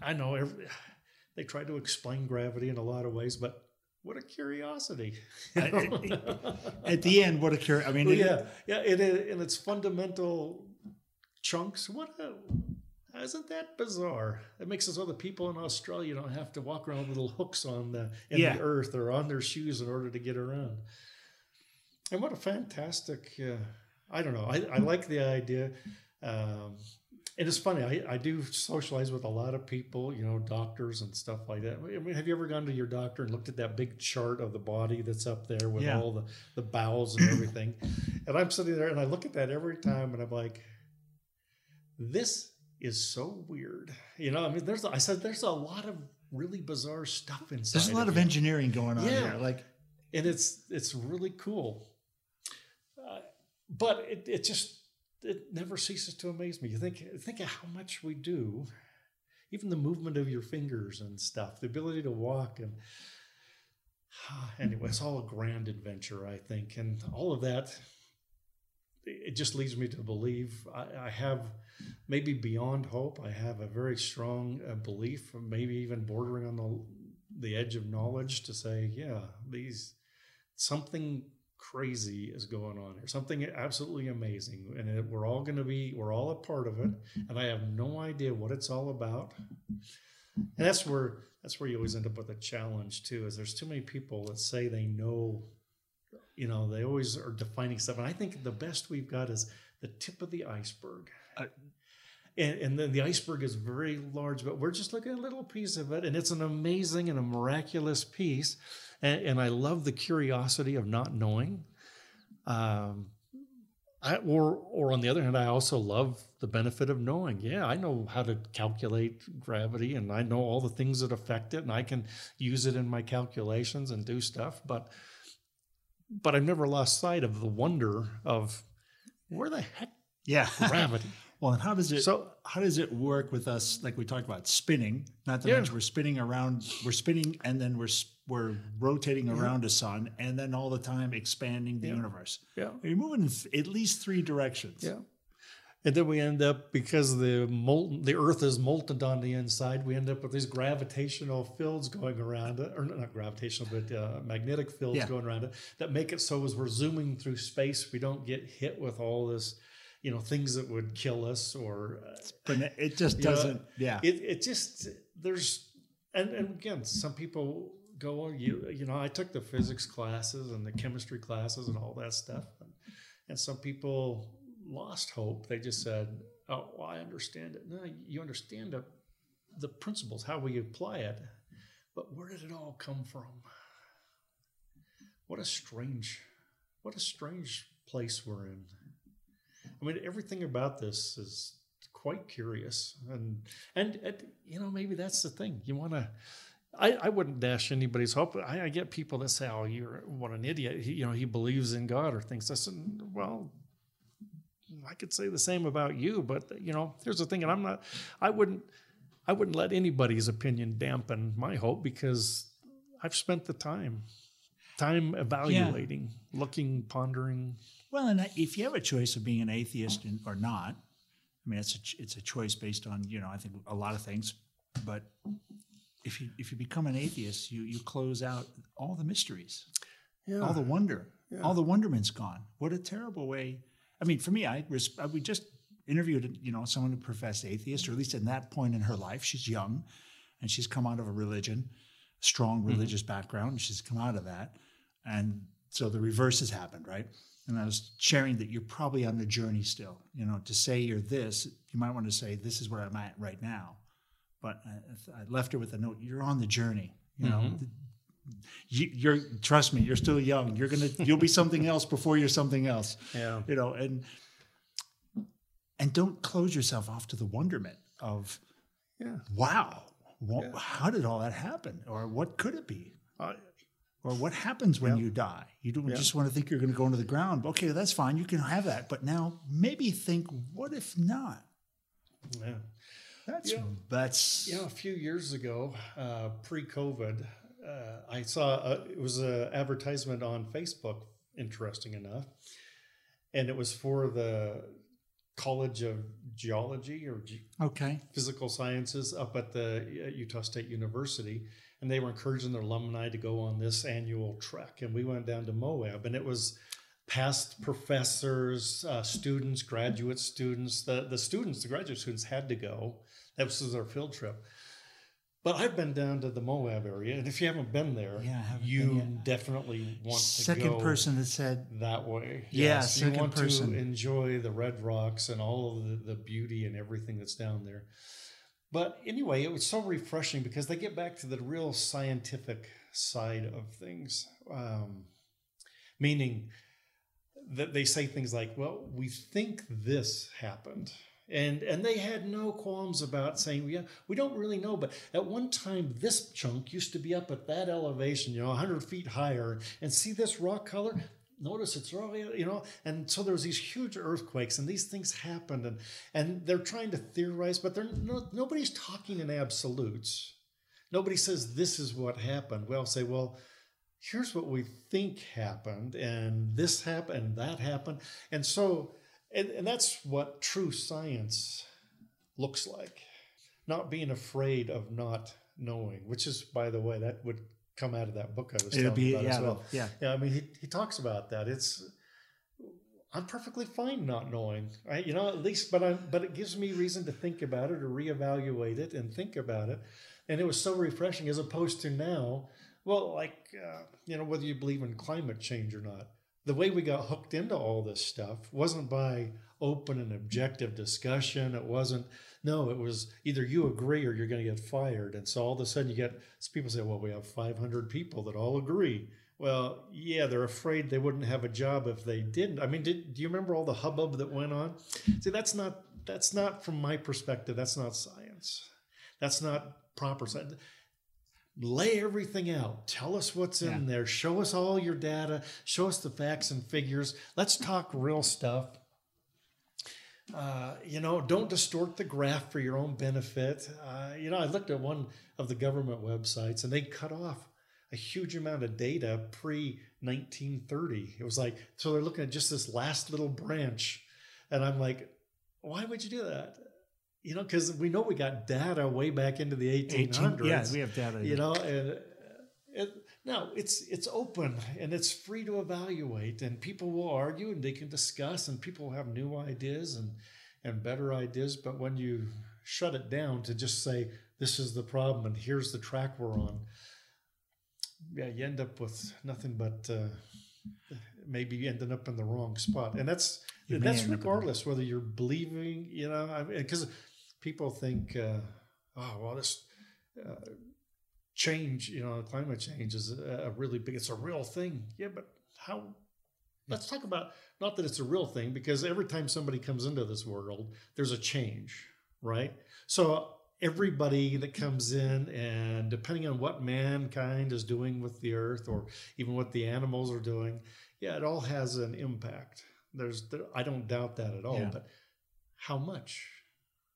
Speaker 1: I know every, they try to explain gravity in a lot of ways, but what a curiosity.
Speaker 2: At the end, what a cur I mean,
Speaker 1: Well,
Speaker 2: it-
Speaker 1: yeah, yeah, it, it, in its fundamental chunks. What a, isn't that bizarre? It makes it so the people in Australia don't have to walk around with little hooks on the in
Speaker 2: Yeah.
Speaker 1: the earth or on their shoes in order to get around. And what a fantastic! Uh, I don't know. I, I like the idea. Um, and it's funny. I, I do socialize with a lot of people, you know, doctors and stuff like that. I mean, have you ever gone to your doctor and looked at that big chart of the body that's up there with
Speaker 2: Yeah.
Speaker 1: all the, the bowels and everything? and I'm sitting there and I look at that every time and I'm like, this is so weird. You know, I mean, there's, I said, there's a lot of really bizarre stuff inside.
Speaker 2: there's a lot of
Speaker 1: you.
Speaker 2: engineering going on
Speaker 1: Yeah.
Speaker 2: here. Like,
Speaker 1: and it's it's really cool. Uh, but it, it just it never ceases to amaze me. You think think of how much we do, even the movement of your fingers and stuff, the ability to walk and anyway, it's all a grand adventure, I think, and all of that. It just leads me to believe I, I have maybe beyond hope. I have a very strong uh, belief, maybe even bordering on the the edge of knowledge, to say, yeah, these something crazy is going on here, something absolutely amazing, and it, we're all going to be, we're all a part of it, and I have no idea what it's all about. And that's where that's where you always end up with a challenge too. Is there's too many people that say they know, you know, they always are defining stuff, and I think the best we've got is the tip of the iceberg.
Speaker 2: Uh,
Speaker 1: and, and then the iceberg is very large, but we're just looking at a little piece of it, and it's an amazing and a miraculous piece. And, and I love the curiosity of not knowing. Um, I, or, or on the other hand, I also love the benefit of knowing. Yeah, I know how to calculate gravity, and I know all the things that affect it, and I can use it in my calculations and do stuff. But, but I've never lost sight of the wonder of where the heck
Speaker 2: yeah.
Speaker 1: gravity.
Speaker 2: Well, and how does it?
Speaker 1: So-
Speaker 2: how does it work with us? Like we talked about spinning. Not to
Speaker 1: Yeah.
Speaker 2: mention we're spinning around. We're spinning, and then we're we're rotating around a sun, and then all the time expanding the
Speaker 1: Yeah.
Speaker 2: universe.
Speaker 1: yeah.
Speaker 2: You're moving in at least three directions.
Speaker 1: Yeah. And then we end up because the molten the earth is molten on the inside, we end up with these gravitational fields going around it, or not gravitational, but uh, magnetic fields
Speaker 2: Yeah.
Speaker 1: going around it that make it so as we're zooming through space, we don't get hit with all this, you know, things that would kill us or uh,
Speaker 2: But it just doesn't. yeah.
Speaker 1: it, it just there's and, and again some people go "Oh, you you know i took the physics classes and the chemistry classes and all that stuff and, and some people lost hope. They just said, "Oh, well, I understand it." No, you understand the the principles, how we apply it, but where did it all come from? What a strange, what a strange place we're in. I mean, everything about this is quite curious, and and, and you know maybe that's the thing. You want to. I, I wouldn't dash anybody's hope. I, I get people that say, "Oh, you're what an idiot." He, you know, he believes in God or thinks I said, "Well, I could say the same about you, but you know, here's the thing, and I'm not. I wouldn't. I wouldn't let anybody's opinion dampen my hope because I've spent the time, time evaluating, yeah. looking, pondering.
Speaker 2: Well, and if you have a choice of being an atheist or not, I mean, it's a, it's a choice based on you know I think a lot of things, but if you if you become an atheist, you you close out all the mysteries, yeah. all the wonder, yeah. all the wonderment's gone. What a terrible way. I mean, for me, I we just interviewed you know someone who professed atheist, or at least at that point in her life, she's young, and she's come out of a religion, strong mm-hmm. religious mm-hmm. background. She's come out of that, and so the reverse has happened, right? And I was sharing that you're probably on the journey still. You know, to say you're this, you might want to say this is where I'm at right now but I, I, left her with a note. You're on the journey. You know, mm-hmm. you, are trust me. You're still young. You're gonna you'll be something else before you're something else.
Speaker 1: Yeah.
Speaker 2: You know, and and don't close yourself off to the wonderment of, yeah. Wow, what, yeah. how did all that happen, or what could it be? Uh, or what happens when yeah. you die? You don't yeah. just want to think you're going to go into the ground. Okay, that's fine. You can have that. But now maybe think, what if not?
Speaker 1: Yeah.
Speaker 2: That's that's
Speaker 1: you know a few years ago, uh, pre-COVID, uh, I saw a, it was an advertisement on Facebook. Interesting enough, and it was for the College of Geology or Ge-
Speaker 2: okay
Speaker 1: Physical Sciences up at the uh, Utah State University, and they were encouraging their alumni to go on this annual trek. And we went down to Moab, and it was past professors, uh, students, graduate students. The the students, the graduate students, had to go that was our field trip. But I've been down to the Moab area, and if you haven't been there,
Speaker 2: yeah,
Speaker 1: you definitely want
Speaker 2: second
Speaker 1: to go.
Speaker 2: Second person that said
Speaker 1: that way.
Speaker 2: Yeah, yes,
Speaker 1: you want
Speaker 2: person.
Speaker 1: to enjoy the red rocks and all of the, the beauty and everything that's down there. But anyway, it was so refreshing because they get back to the real scientific side of things, um, meaning that they say things like, "Well, we think this happened." and and they had no qualms about saying yeah we don't really know but at one time this chunk used to be up at that elevation you know 100 feet higher and see this rock color notice it's really you know and so there was these huge earthquakes and these things happened and and they're trying to theorize but they're no, nobody's talking in absolutes. Nobody says this is what happened. We all say well here's what we think happened and this happened and that happened. And so and, and that's what true science looks like. Not being afraid of not knowing, which is, by the way, that would come out of that book I was It'll telling be, about
Speaker 2: yeah,
Speaker 1: as well.
Speaker 2: Yeah.
Speaker 1: Yeah. I mean, he, he talks about that. It's, I'm perfectly fine not knowing, right? You know, at least, but I, but it gives me reason to think about it or reevaluate it and think about it. And it was so refreshing as opposed to now, well, like, uh, you know, whether you believe in climate change or not the way we got hooked into all this stuff wasn't by open and objective discussion. It wasn't, no, it was either you agree or you're going to get fired. And so all of a sudden you get people say, well, we have 500 people that all agree. Well, yeah, they're afraid they wouldn't have a job if they didn't. I mean, did, do you remember all the hubbub that went on? See, that's not that's not from my perspective. That's not science. That's not proper science lay everything out. Tell us what's in there. Show us all your data. Show us the facts and figures. Let's talk real stuff. Uh, you know, don't distort the graph for your own benefit. Uh, you know, I looked at one of the government websites and they cut off a huge amount of data pre 1930. It was like, so they're looking at just this last little branch. And I'm like, why would you do that? you know, because we know we got data way back into the 1800s. 18,
Speaker 2: yeah, we have data.
Speaker 1: You know, and now it's it's open and it's free to evaluate, and people will argue and they can discuss, and people have new ideas and and better ideas. But when you shut it down to just say this is the problem and here's the track we're on, yeah, you end up with nothing but uh, maybe ending up in the wrong spot, and that's
Speaker 2: may
Speaker 1: that's regardless whether you're believing, you know, because people think, uh, oh, well, this uh, change, you know, climate change is a, a really big, it's a real thing. Yeah, but how? Let's talk about not that it's a real thing because every time somebody comes into this world, there's a change, right? So everybody that comes in, and depending on what mankind is doing with the earth, or even what the animals are doing, yeah, it all has an impact. There's, there, I don't doubt that at all.
Speaker 2: Yeah.
Speaker 1: But how much?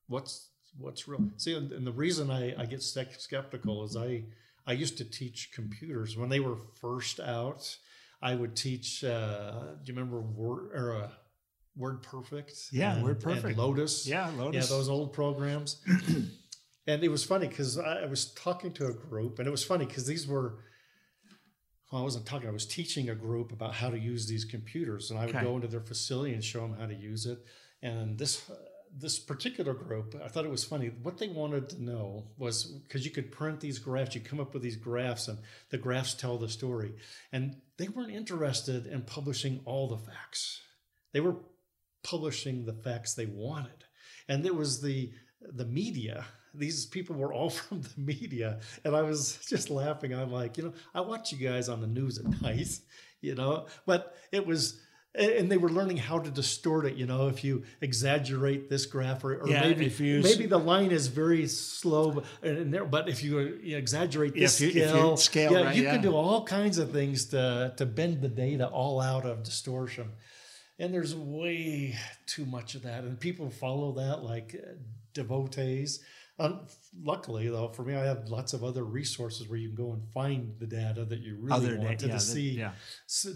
Speaker 1: What's what's real? See, and, and the reason I, I get skeptical is I I used to teach computers when they were first out. I would teach. Uh, do you remember Word or uh, Word Perfect?
Speaker 2: Yeah,
Speaker 1: and,
Speaker 2: Word Perfect.
Speaker 1: Lotus.
Speaker 2: Yeah, Lotus.
Speaker 1: Yeah, those old programs. and it was funny because I, I was talking to a group, and it was funny because these were. Well, I wasn't talking. I was teaching a group about how to use these computers, and I would
Speaker 2: Okay.
Speaker 1: go into their facility and show them how to use it. And this this particular group, I thought it was funny. What they wanted to know was because you could print these graphs, you come up with these graphs, and the graphs tell the story. And they weren't interested in publishing all the facts. They were publishing the facts they wanted. And it was the the media. These people were all from the media. And I was just laughing. I'm like, you know, I watch you guys on the news at night, you know, but it was and they were learning how to distort it. You know, if you exaggerate this graph, or, or
Speaker 2: Yeah,
Speaker 1: maybe
Speaker 2: you-
Speaker 1: maybe the line is very slow, but, and there, but if you, exaggerate this
Speaker 2: if you- if you
Speaker 1: scale,
Speaker 2: scale
Speaker 1: yeah,
Speaker 2: right,
Speaker 1: you
Speaker 2: yeah.
Speaker 1: can do all kinds of things to to bend the data all out of distortion. And there's way too much of that, and people follow that like uh, devotees. Um, luckily, though, for me, I have lots of other resources where you can go and find the data that you really
Speaker 2: Other da-
Speaker 1: wanted
Speaker 2: yeah,
Speaker 1: to see
Speaker 2: yeah.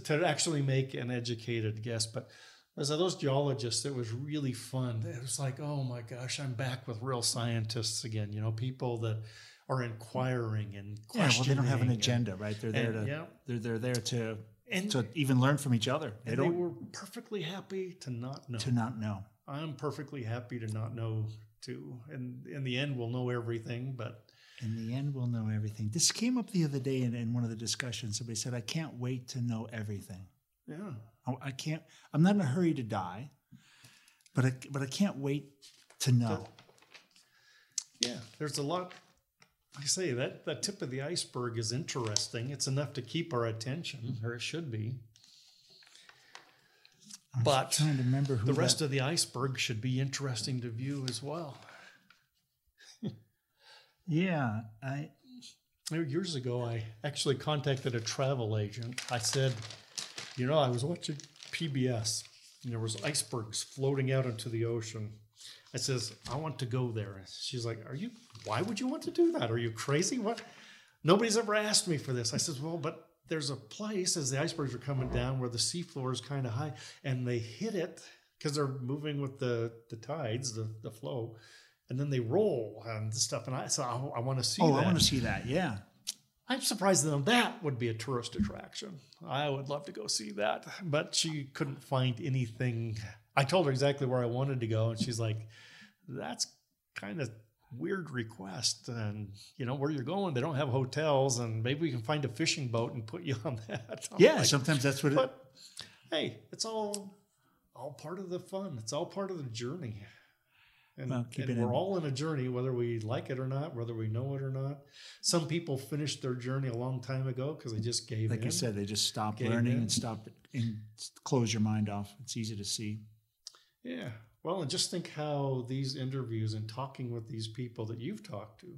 Speaker 1: to actually make an educated guess. But as those geologists, it was really fun. It was like, oh my gosh, I'm back with real scientists again. You know, people that are inquiring and
Speaker 2: Yeah, well, they don't have an
Speaker 1: and-
Speaker 2: agenda, right? They're there
Speaker 1: and,
Speaker 2: to
Speaker 1: yeah.
Speaker 2: they're they're there to
Speaker 1: And,
Speaker 2: to even learn from each other. They
Speaker 1: and they were perfectly happy to not know.
Speaker 2: to not know.
Speaker 1: I'm perfectly happy to not know too. And in the end, we'll know everything. But
Speaker 2: In the end, we'll know everything. This came up the other day in, in one of the discussions. Somebody said, "I can't wait to know everything.
Speaker 1: yeah,
Speaker 2: I, I can't. I'm not in a hurry to die, but I, but I can't wait to know."
Speaker 1: yeah, there's a lot. I say, that, that tip of the iceberg is interesting. It's enough to keep our attention, mm-hmm. or it should be.
Speaker 2: I'm
Speaker 1: But
Speaker 2: trying to remember who
Speaker 1: The
Speaker 2: that-
Speaker 1: rest of the iceberg should be interesting to view as well.
Speaker 2: Yeah, I
Speaker 1: Years ago, I actually contacted a travel agent. I said, you know, I was watching PBS and there was icebergs floating out into the ocean. I says, I want to go there. She's like, are you, why would you want to do that? Are you crazy? What? Nobody's ever asked me for this. I says, well, but there's a place as the icebergs are coming down where the seafloor is kind of high and they hit it because they're moving with the, the tides, the, the flow, and then they roll and stuff. And I said, I, I want to see
Speaker 2: oh,
Speaker 1: that.
Speaker 2: I want to see that. Yeah,
Speaker 1: I'm surprised that that would be a tourist attraction. I would love to go see that, but she couldn't find anything. I told her exactly where I wanted to go, and she's like, "That's kind of weird request." And you know where you're going, they don't have hotels, and maybe we can find a fishing boat and put you on that. I'm
Speaker 2: yeah.
Speaker 1: like,
Speaker 2: sometimes that's what. It,
Speaker 1: hey, it's all all part of the fun. It's all part of the journey. And,
Speaker 2: Well,
Speaker 1: and we're
Speaker 2: in-
Speaker 1: all in a journey, whether we like it or not, whether we know it or not. Some people finished their journey a long time ago because they just gave
Speaker 2: like
Speaker 1: in.
Speaker 2: I said, they just
Speaker 1: stopped
Speaker 2: learning
Speaker 1: in.
Speaker 2: and stopped and close your mind off. It's easy to see.
Speaker 1: Yeah. Well, and just think how these interviews and talking with these people that you've talked to,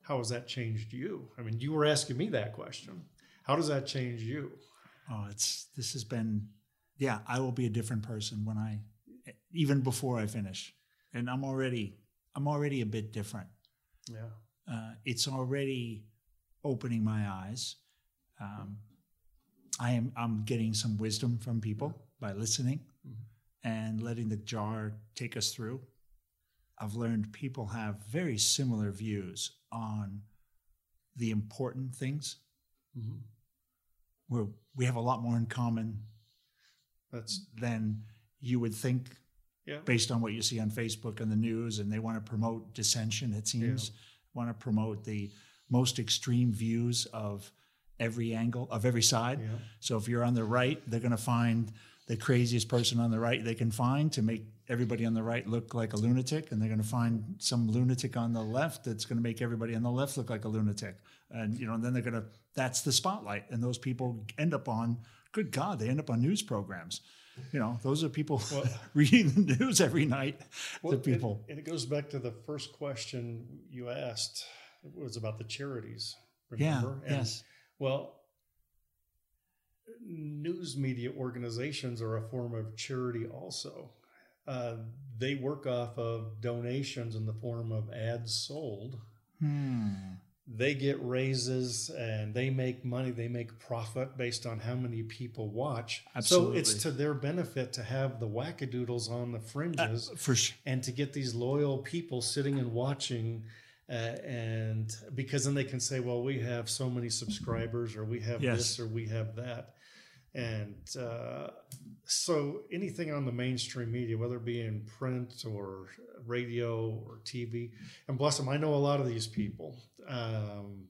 Speaker 1: how has that changed you? I mean, you were asking me that question. How does that change you?
Speaker 2: Oh, it's this has been. Yeah, I will be a different person when I, even before I finish, and I'm already. I'm already a bit different.
Speaker 1: Yeah.
Speaker 2: uh, it's already opening my eyes. Um, I am I'm getting some wisdom from people by listening and letting the jar take us through. I've learned people have very similar views on the important things.
Speaker 1: Mhm.
Speaker 2: Where we have a lot more in common
Speaker 1: That's
Speaker 2: than you would think
Speaker 1: yeah.
Speaker 2: based on what you see on Facebook and the news, and they want to promote dissension, it seems, want to promote the most extreme views of every angle, of every side.
Speaker 1: Yeah.
Speaker 2: So if you're on the right, they're going to find the craziest person on the right they can find to make everybody on the right look like a lunatic, and they're going to find some lunatic on the left that's going to make everybody on the left look like a lunatic, and you know, and then they're going to that's the spotlight, and those people end up on. Good God, they end up on news programs. You know, those are people well, reading the news every night. Well, the people,
Speaker 1: and, and it goes back to the first question you asked. It was about the charities. Remember?
Speaker 2: Yeah. And, yes.
Speaker 1: Well, news media organizations are a form of charity also. Uh, they work off of donations in the form of ads sold. Hmm. They get raises and they make money. They make profit based on how many people watch. Absolutely. So it's to their benefit to have the wackadoodles on the fringes uh,
Speaker 2: for sure.
Speaker 1: and to get these loyal people sitting and watching uh, and because then they can say, well, we have so many subscribers, or we have yes. this, or we have that. And uh, so anything on the mainstream media, whether it be in print or radio or TV, and bless them, I know a lot of these people. Um,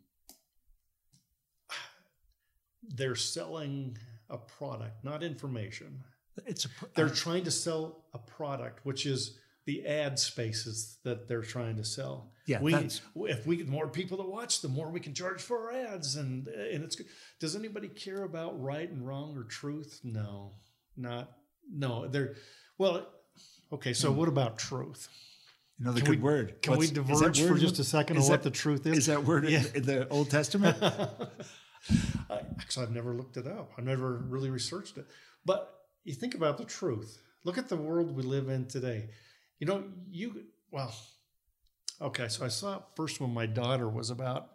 Speaker 1: they're selling a product, not information.
Speaker 2: It's a,
Speaker 1: they're trying to sell a product, which is the ad spaces that they're trying to sell.
Speaker 2: Yeah,
Speaker 1: we if we get more people to watch, the more we can charge for our ads, and and it's good. Does anybody care about right and wrong or truth? No, not no. They're well, okay. So mm. what about truth?
Speaker 2: Another can good
Speaker 1: we,
Speaker 2: word.
Speaker 1: Can What's, we diverge for just a second on what the truth is?
Speaker 2: Is that word yeah. in, the Old Testament?
Speaker 1: I, actually, I've never looked it up. I've never really researched it. But you think about the truth. Look at the world we live in today you know, you, well, okay, so I saw first when my daughter was about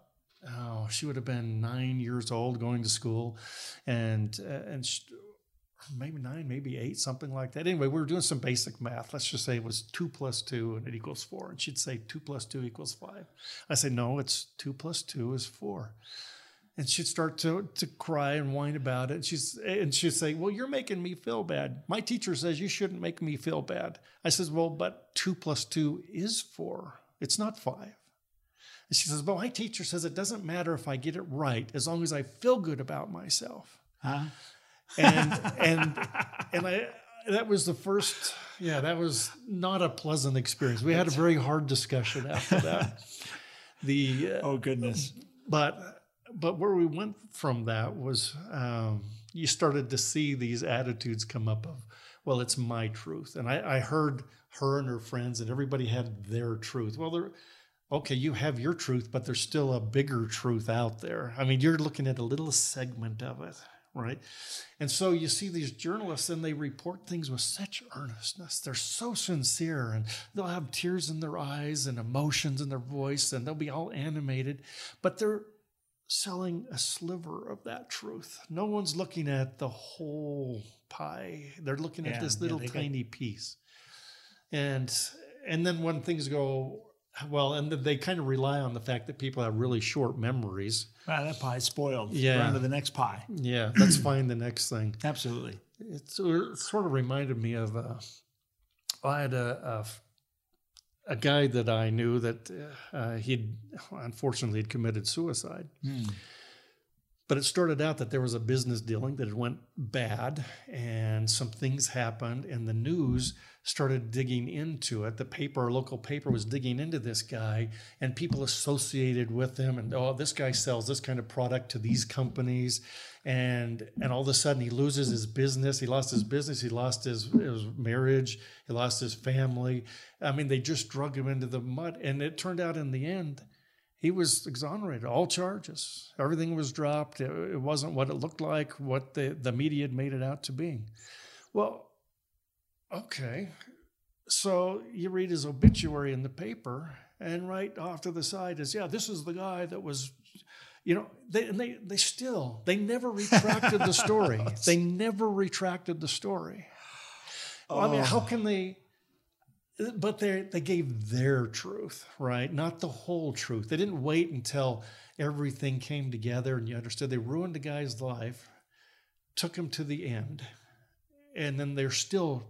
Speaker 1: oh, she would have been nine years old going to school, and uh, and she, maybe nine, maybe eight, something like that. Anyway, we were doing some basic math. Let's just say it was two plus two and it equals four, and she'd say two plus two equals five. I say no, it's two plus two is four and she'd start to, to cry and whine about it. She's and she'd say, "Well, you're making me feel bad. My teacher says you shouldn't make me feel bad." I says, "Well, but two plus two is four. It's not five. And she says, But my teacher says it doesn't matter if I get it right as long as I feel good about myself." Huh? And and and I that was the first. Yeah, that was not a pleasant experience. We had a very hard discussion after that. The
Speaker 2: uh, oh goodness,
Speaker 1: but but where we went from that was um, you started to see these attitudes come up of, well, it's my truth. And I, I heard her and her friends and everybody had their truth. Well, they're okay, you have your truth, but there's still a bigger truth out there. I mean, you're looking at a little segment of it, right? And so you see these journalists and they report things with such earnestness. They're so sincere and they'll have tears in their eyes and emotions in their voice and they'll be all animated, but they're selling a sliver of that truth. No one's looking at the whole pie. They're looking yeah, at this little yeah, tiny got... piece. And and then when things go well, and they kind of rely on the fact that people have really short memories.
Speaker 2: Wow, that pie's spoiled. Yeah. On to the next pie.
Speaker 1: Yeah, let's find the next thing.
Speaker 2: Absolutely.
Speaker 1: It's, it sort of reminded me of, uh, I had a, a a guy that I knew that uh, he'd unfortunately had committed suicide. Mm. But it started out that there was a business dealing that went bad, and some things happened, and the news started digging into it. The paper, our local paper, was digging into this guy, and people associated with him, and oh, this guy sells this kind of product to these companies, and and all of a sudden he loses his business. He lost his business. He lost his his marriage. He lost his family. I mean, they just drug him into the mud, and it turned out in the end he was exonerated, all charges. Everything was dropped. It, it, wasn't what it looked like, what the, the media had made it out to be. Well, okay. So you read his obituary in the paper, and right off to the side is, yeah, this is the guy that was, you know, they, and they, they still, they never retracted the story. they never retracted the story. Oh. I mean, how oh. can they? But they they gave their truth, right? Not the whole truth. They didn't wait until everything came together and you understood. They ruined the guy's life, took him to the end, and then they're still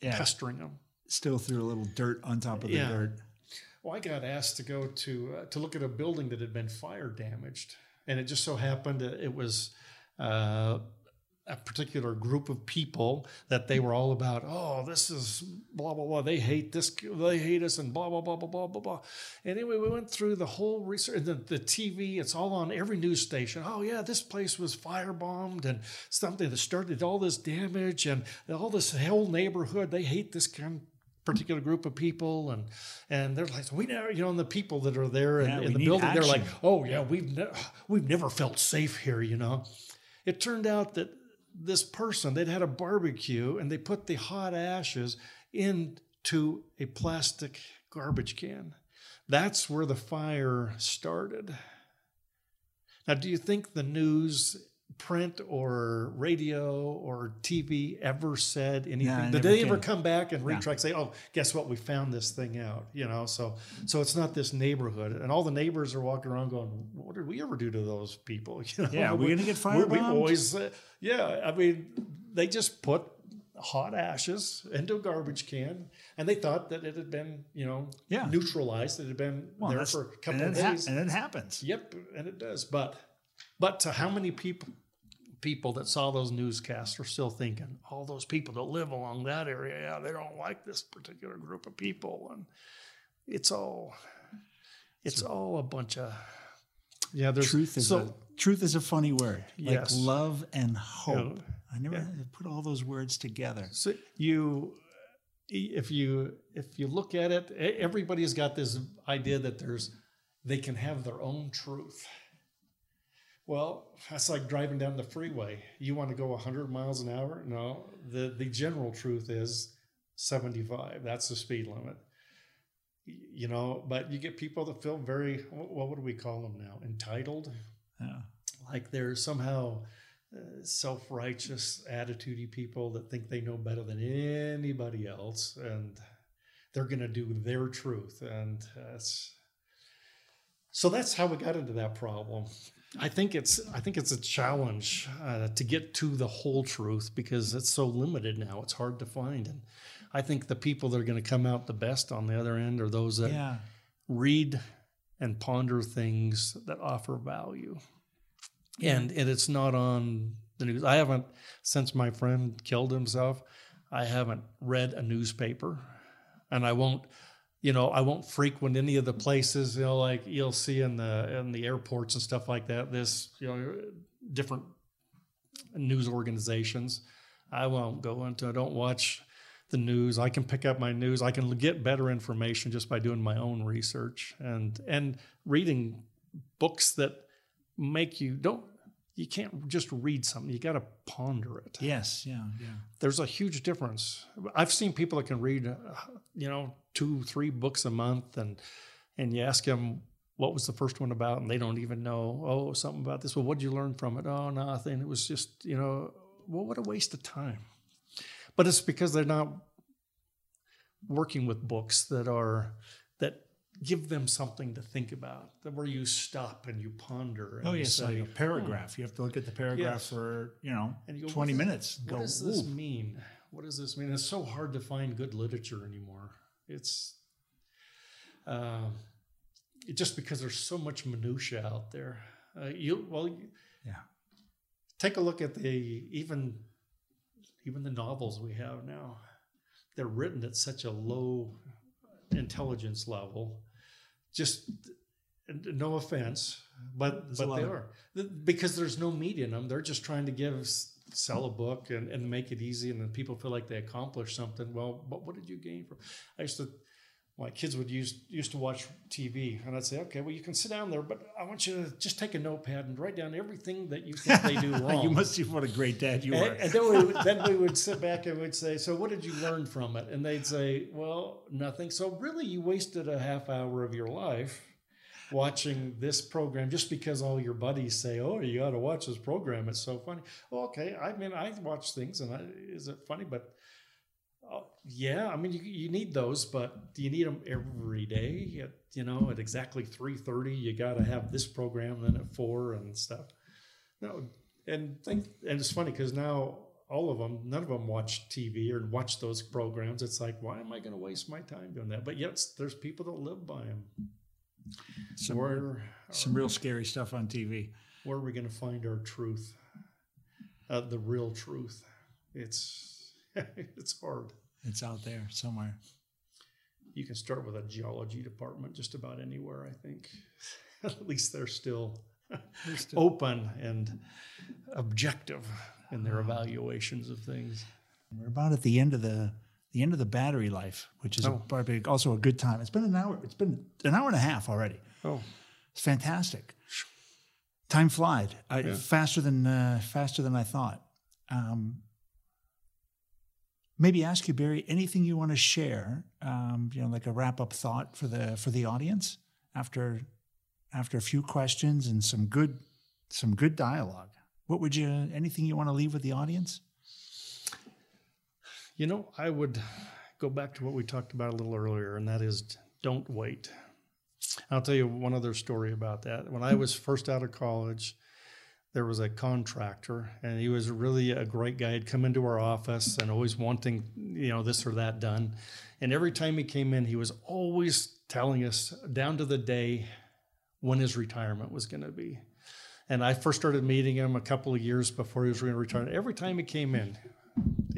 Speaker 1: yeah. pestering him.
Speaker 2: Still threw a little dirt on top of the yeah. dirt.
Speaker 1: Well, I got asked to go to uh, to look at a building that had been fire damaged, and it just so happened it was. Uh, a particular group of people that they were all about. Oh, this is blah blah blah. They hate this. They hate us, and blah blah blah blah blah blah blah. Anyway, we went through the whole research. The, the TV. It's all on every news station. Oh yeah, this place was firebombed and something that started all this damage and all this whole neighborhood. They hate this kind particular group of people and and they're like we never you know and the people that are there in, in the building they're like oh yeah we've ne- we've never felt safe here you know it turned out that this person they'd had a barbecue and they put the hot ashes into a plastic garbage can. That's where the fire started. Now do you think the news print or radio or tv ever said anything? Did they ever come back and retract say oh guess what? We found this thing out you know? So so it's not this neighborhood. And all the neighbors are walking around going what did we ever do to those people? You know?
Speaker 2: Yeah, we're gonna get
Speaker 1: fired. we always uh, yeah i mean they just put hot ashes into a garbage can and they thought that it had been you know
Speaker 2: Yeah.
Speaker 1: neutralized. It had been there for a couple of
Speaker 2: it, ha-
Speaker 1: days.
Speaker 2: and it happens.
Speaker 1: Yep, and it does. But but to how many people people that saw those newscasts are still thinking, all those people that live along that area, yeah, they don't like this particular group of people, and it's all it's all a bunch of yeah. There's
Speaker 2: Truth is
Speaker 1: so
Speaker 2: a truth is a funny word. Like
Speaker 1: Yes.
Speaker 2: love and hope.
Speaker 1: Yeah.
Speaker 2: I never
Speaker 1: Yeah.
Speaker 2: had to put all those words together.
Speaker 1: So you, if you if you look at it, everybody's got this idea that there's they can have their own truth. Well, that's like driving down the freeway. You want to go 100 miles an hour? No, the the general truth is 75. That's the speed limit. You know, but you get people that feel very what do we call them now? Entitled
Speaker 2: Yeah.
Speaker 1: like they're somehow uh, self-righteous attitudey people that think they know better than anybody else and they're going to do their truth and that's so that's how we got into that problem i think it's i think it's a challenge uh, to get to the whole truth because it's so limited now it's hard to find and i think the people that are going to come out the best on the other end are those that
Speaker 2: Yeah.
Speaker 1: read and ponder things that offer value. And and it's not on the news. I haven't since my friend killed himself, I haven't read a newspaper. And I won't, you know, I won't frequent any of the places, you know, like see in the in the airports and stuff like that. This, you know, different news organizations. I won't go into I don't watch the news. I can pick up my news. I can get better information just by doing my own research and and reading books that make you don't you can't just read something. You got to ponder it.
Speaker 2: Yes. Yeah. Yeah.
Speaker 1: There's a huge difference. I've seen people that can read, uh, you know, two, three books a month, and and you ask them what was the first one about, and they don't even know. Oh, something about this. Well, what did you learn from it? Oh, nothing. It was just, you know, well, what a waste of time. But it's because they're not working with books that are give them something to think about. Where you stop and you ponder. And
Speaker 2: Oh
Speaker 1: you
Speaker 2: yes, like a paragraph. You have to look at the paragraph
Speaker 1: Yes.
Speaker 2: for you know
Speaker 1: And you go,
Speaker 2: twenty
Speaker 1: what does-
Speaker 2: minutes.
Speaker 1: What
Speaker 2: Go,
Speaker 1: does this
Speaker 2: "Ooh."
Speaker 1: mean? What does this mean? It's so hard to find good literature anymore. It's um, it, just because there's so much minutia out there. Uh, you well, you-
Speaker 2: Yeah.
Speaker 1: Take a look at the even even the novels we have now. They're written at such a low intelligence level. Just no offense, but
Speaker 2: There's
Speaker 1: but they are because there's no meat in them. They're just trying to give sell a book and, and make it easy, and then people feel like they accomplished something. Well, but what did you gain from? I used to. My kids would use used to watch TV, and I'd say, "Okay, well, you can sit down there, but I want you to just take a notepad and write down everything that you think they do wrong."
Speaker 2: you must see what a great dad you
Speaker 1: And,
Speaker 2: are.
Speaker 1: and then we would, then we would sit back and we'd say, "So what did you learn from it?" And they'd say, "Well, nothing." So really, you wasted a half hour of your life watching this program just because all your buddies say, "Oh, you got to watch this program; it's so funny." Well, okay, I mean, I watch things, and I, is it funny? But yeah, I mean, you, you need those, but do you need them every day? At, you know, at exactly three thirty, you got to have this program, then at four and stuff. No, and think, and it's funny because now all of them, none of them watch TV or watch those programs. It's like, why am I going to waste my time doing that? But yet, there's people that live by them.
Speaker 2: Some
Speaker 1: Where,
Speaker 2: some real scary stuff on TV.
Speaker 1: where are we going to find our truth? uh, the real truth. It's it's hard.
Speaker 2: It's out there somewhere.
Speaker 1: You can start with a geology department just about anywhere. I think, at least they're still, they're still open and objective in their evaluations of things.
Speaker 2: We're about at the end of the the end of the battery life, which is
Speaker 1: Oh.
Speaker 2: a, also a good time. It's been an hour. It's been an hour and a half already.
Speaker 1: Oh,
Speaker 2: It's fantastic. Time flies I,
Speaker 1: Yeah.
Speaker 2: faster than uh, faster than I thought. Um, maybe ask you, Barry, anything you want to share? Um, you know, like a wrap up thought for the for the audience after after a few questions and some good some good dialogue. What would you? Anything you want to leave with the audience?
Speaker 1: You know, I would go back to what we talked about a little earlier, and that is don't wait. I'll tell you one other story about that. When I was first out of college, there was a contractor, and he was really a great guy. He'd come into our office and always wanting, you know, this or that done. And every time he came in, he was always telling us down to the day when his retirement was going to be. And I first started meeting him a couple of years before he was going to retire. Every time he came in,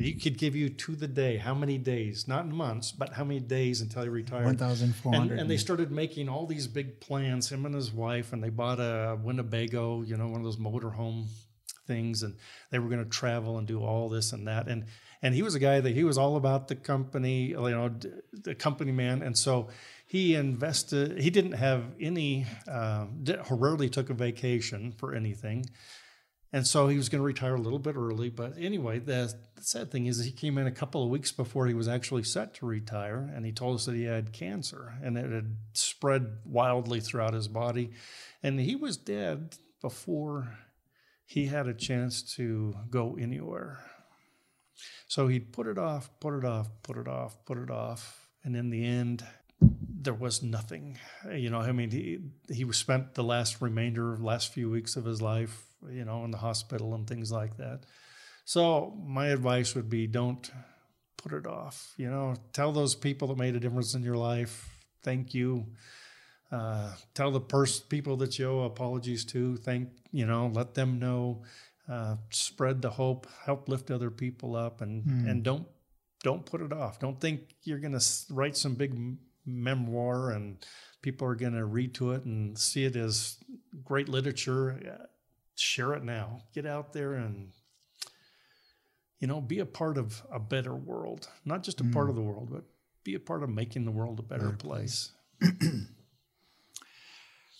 Speaker 1: he could give you to the day how many days, not months, but how many days until he retired.
Speaker 2: One thousand four
Speaker 1: And, and they started making all these big plans, him and his wife, and they bought a Winnebago, you know, one of those motorhome things, and they were going to travel and do all this and that. And and he was a guy that he was all about the company, you know, the company man. And so he invested. He didn't have any. Uh, rarely took a vacation for anything. And so he was going to retire a little bit early. But anyway, the, the sad thing is he came in a couple of weeks before he was actually set to retire. And he told us that he had cancer and it had spread wildly throughout his body. And he was dead before he had a chance to go anywhere. So he'd put it off, put it off, put it off, put it off. And in the end, there was nothing. You know, I mean, he he spent the last remainder, last few weeks of his life, you know, in the hospital and things like that. So my advice would be, don't put it off. You know, tell those people that made a difference in your life, thank you. Uh, tell the pers- people that you owe apologies to, thank you know, let them know. Uh, spread the hope, help lift other people up, and and don't don't put it off. Don't think you're going to write some big m- memoir and people are going to read to it and see it as great literature. Share it now. Get out there and you know be a part of a better world. Not just a part of the world, but be a part of making the world a better, place.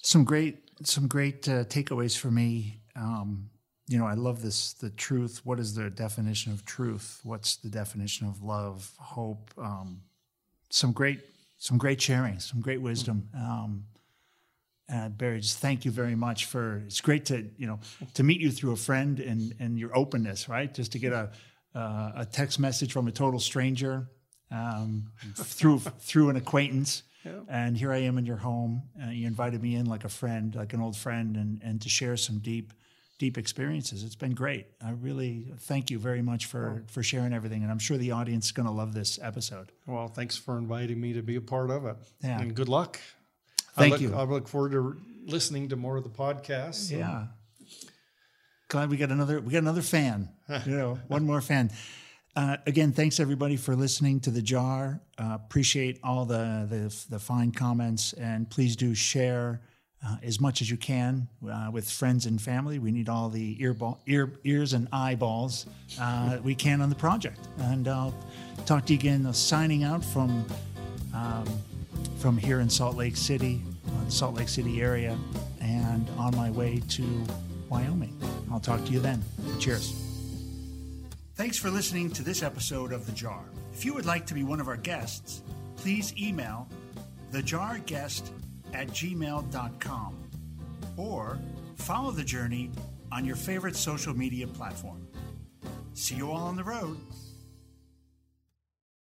Speaker 2: some great some great uh, takeaways for me. Um, you know i love this the truth. What is the definition of truth? What's the definition of love hope? Um, some great some great sharing some great wisdom. Um, uh, Barry, just thank you very much for. It's great to you know to meet you through a friend and and your openness, right? Just to get a uh, a text message from a total stranger um, through through an acquaintance, and here I am in your home. Uh, you invited me in like a friend, like an old friend, and and to share some deep deep experiences. It's been great. I really thank you very much for for sharing everything, and I'm sure the audience is going to love this episode.
Speaker 1: Well, thanks for inviting me to be a part of it.
Speaker 2: Yeah.
Speaker 1: And good luck.
Speaker 2: Thank
Speaker 1: I look,
Speaker 2: you.
Speaker 1: I look forward to listening to more of the podcast. So
Speaker 2: Yeah. Glad we got another we got another fan. You know, one more fan. Uh, again, thanks everybody for listening to the jar. Uh, appreciate all the, the the fine comments, and please do share uh, as much as you can uh, with friends and family. We need all the ear, ball, ear ears and eyeballs uh, we can on the project. And I'll talk to you again. Uh, signing out from um, from here in Salt Lake City, uh, the Salt Lake City area, and on my way to Wyoming. I'll talk to you then. Cheers. Thanks for listening to this episode of The Jar. If you would like to be one of our guests, please email thejarguest at gmail.com or follow the journey on your favorite social media platform. See you all on the road.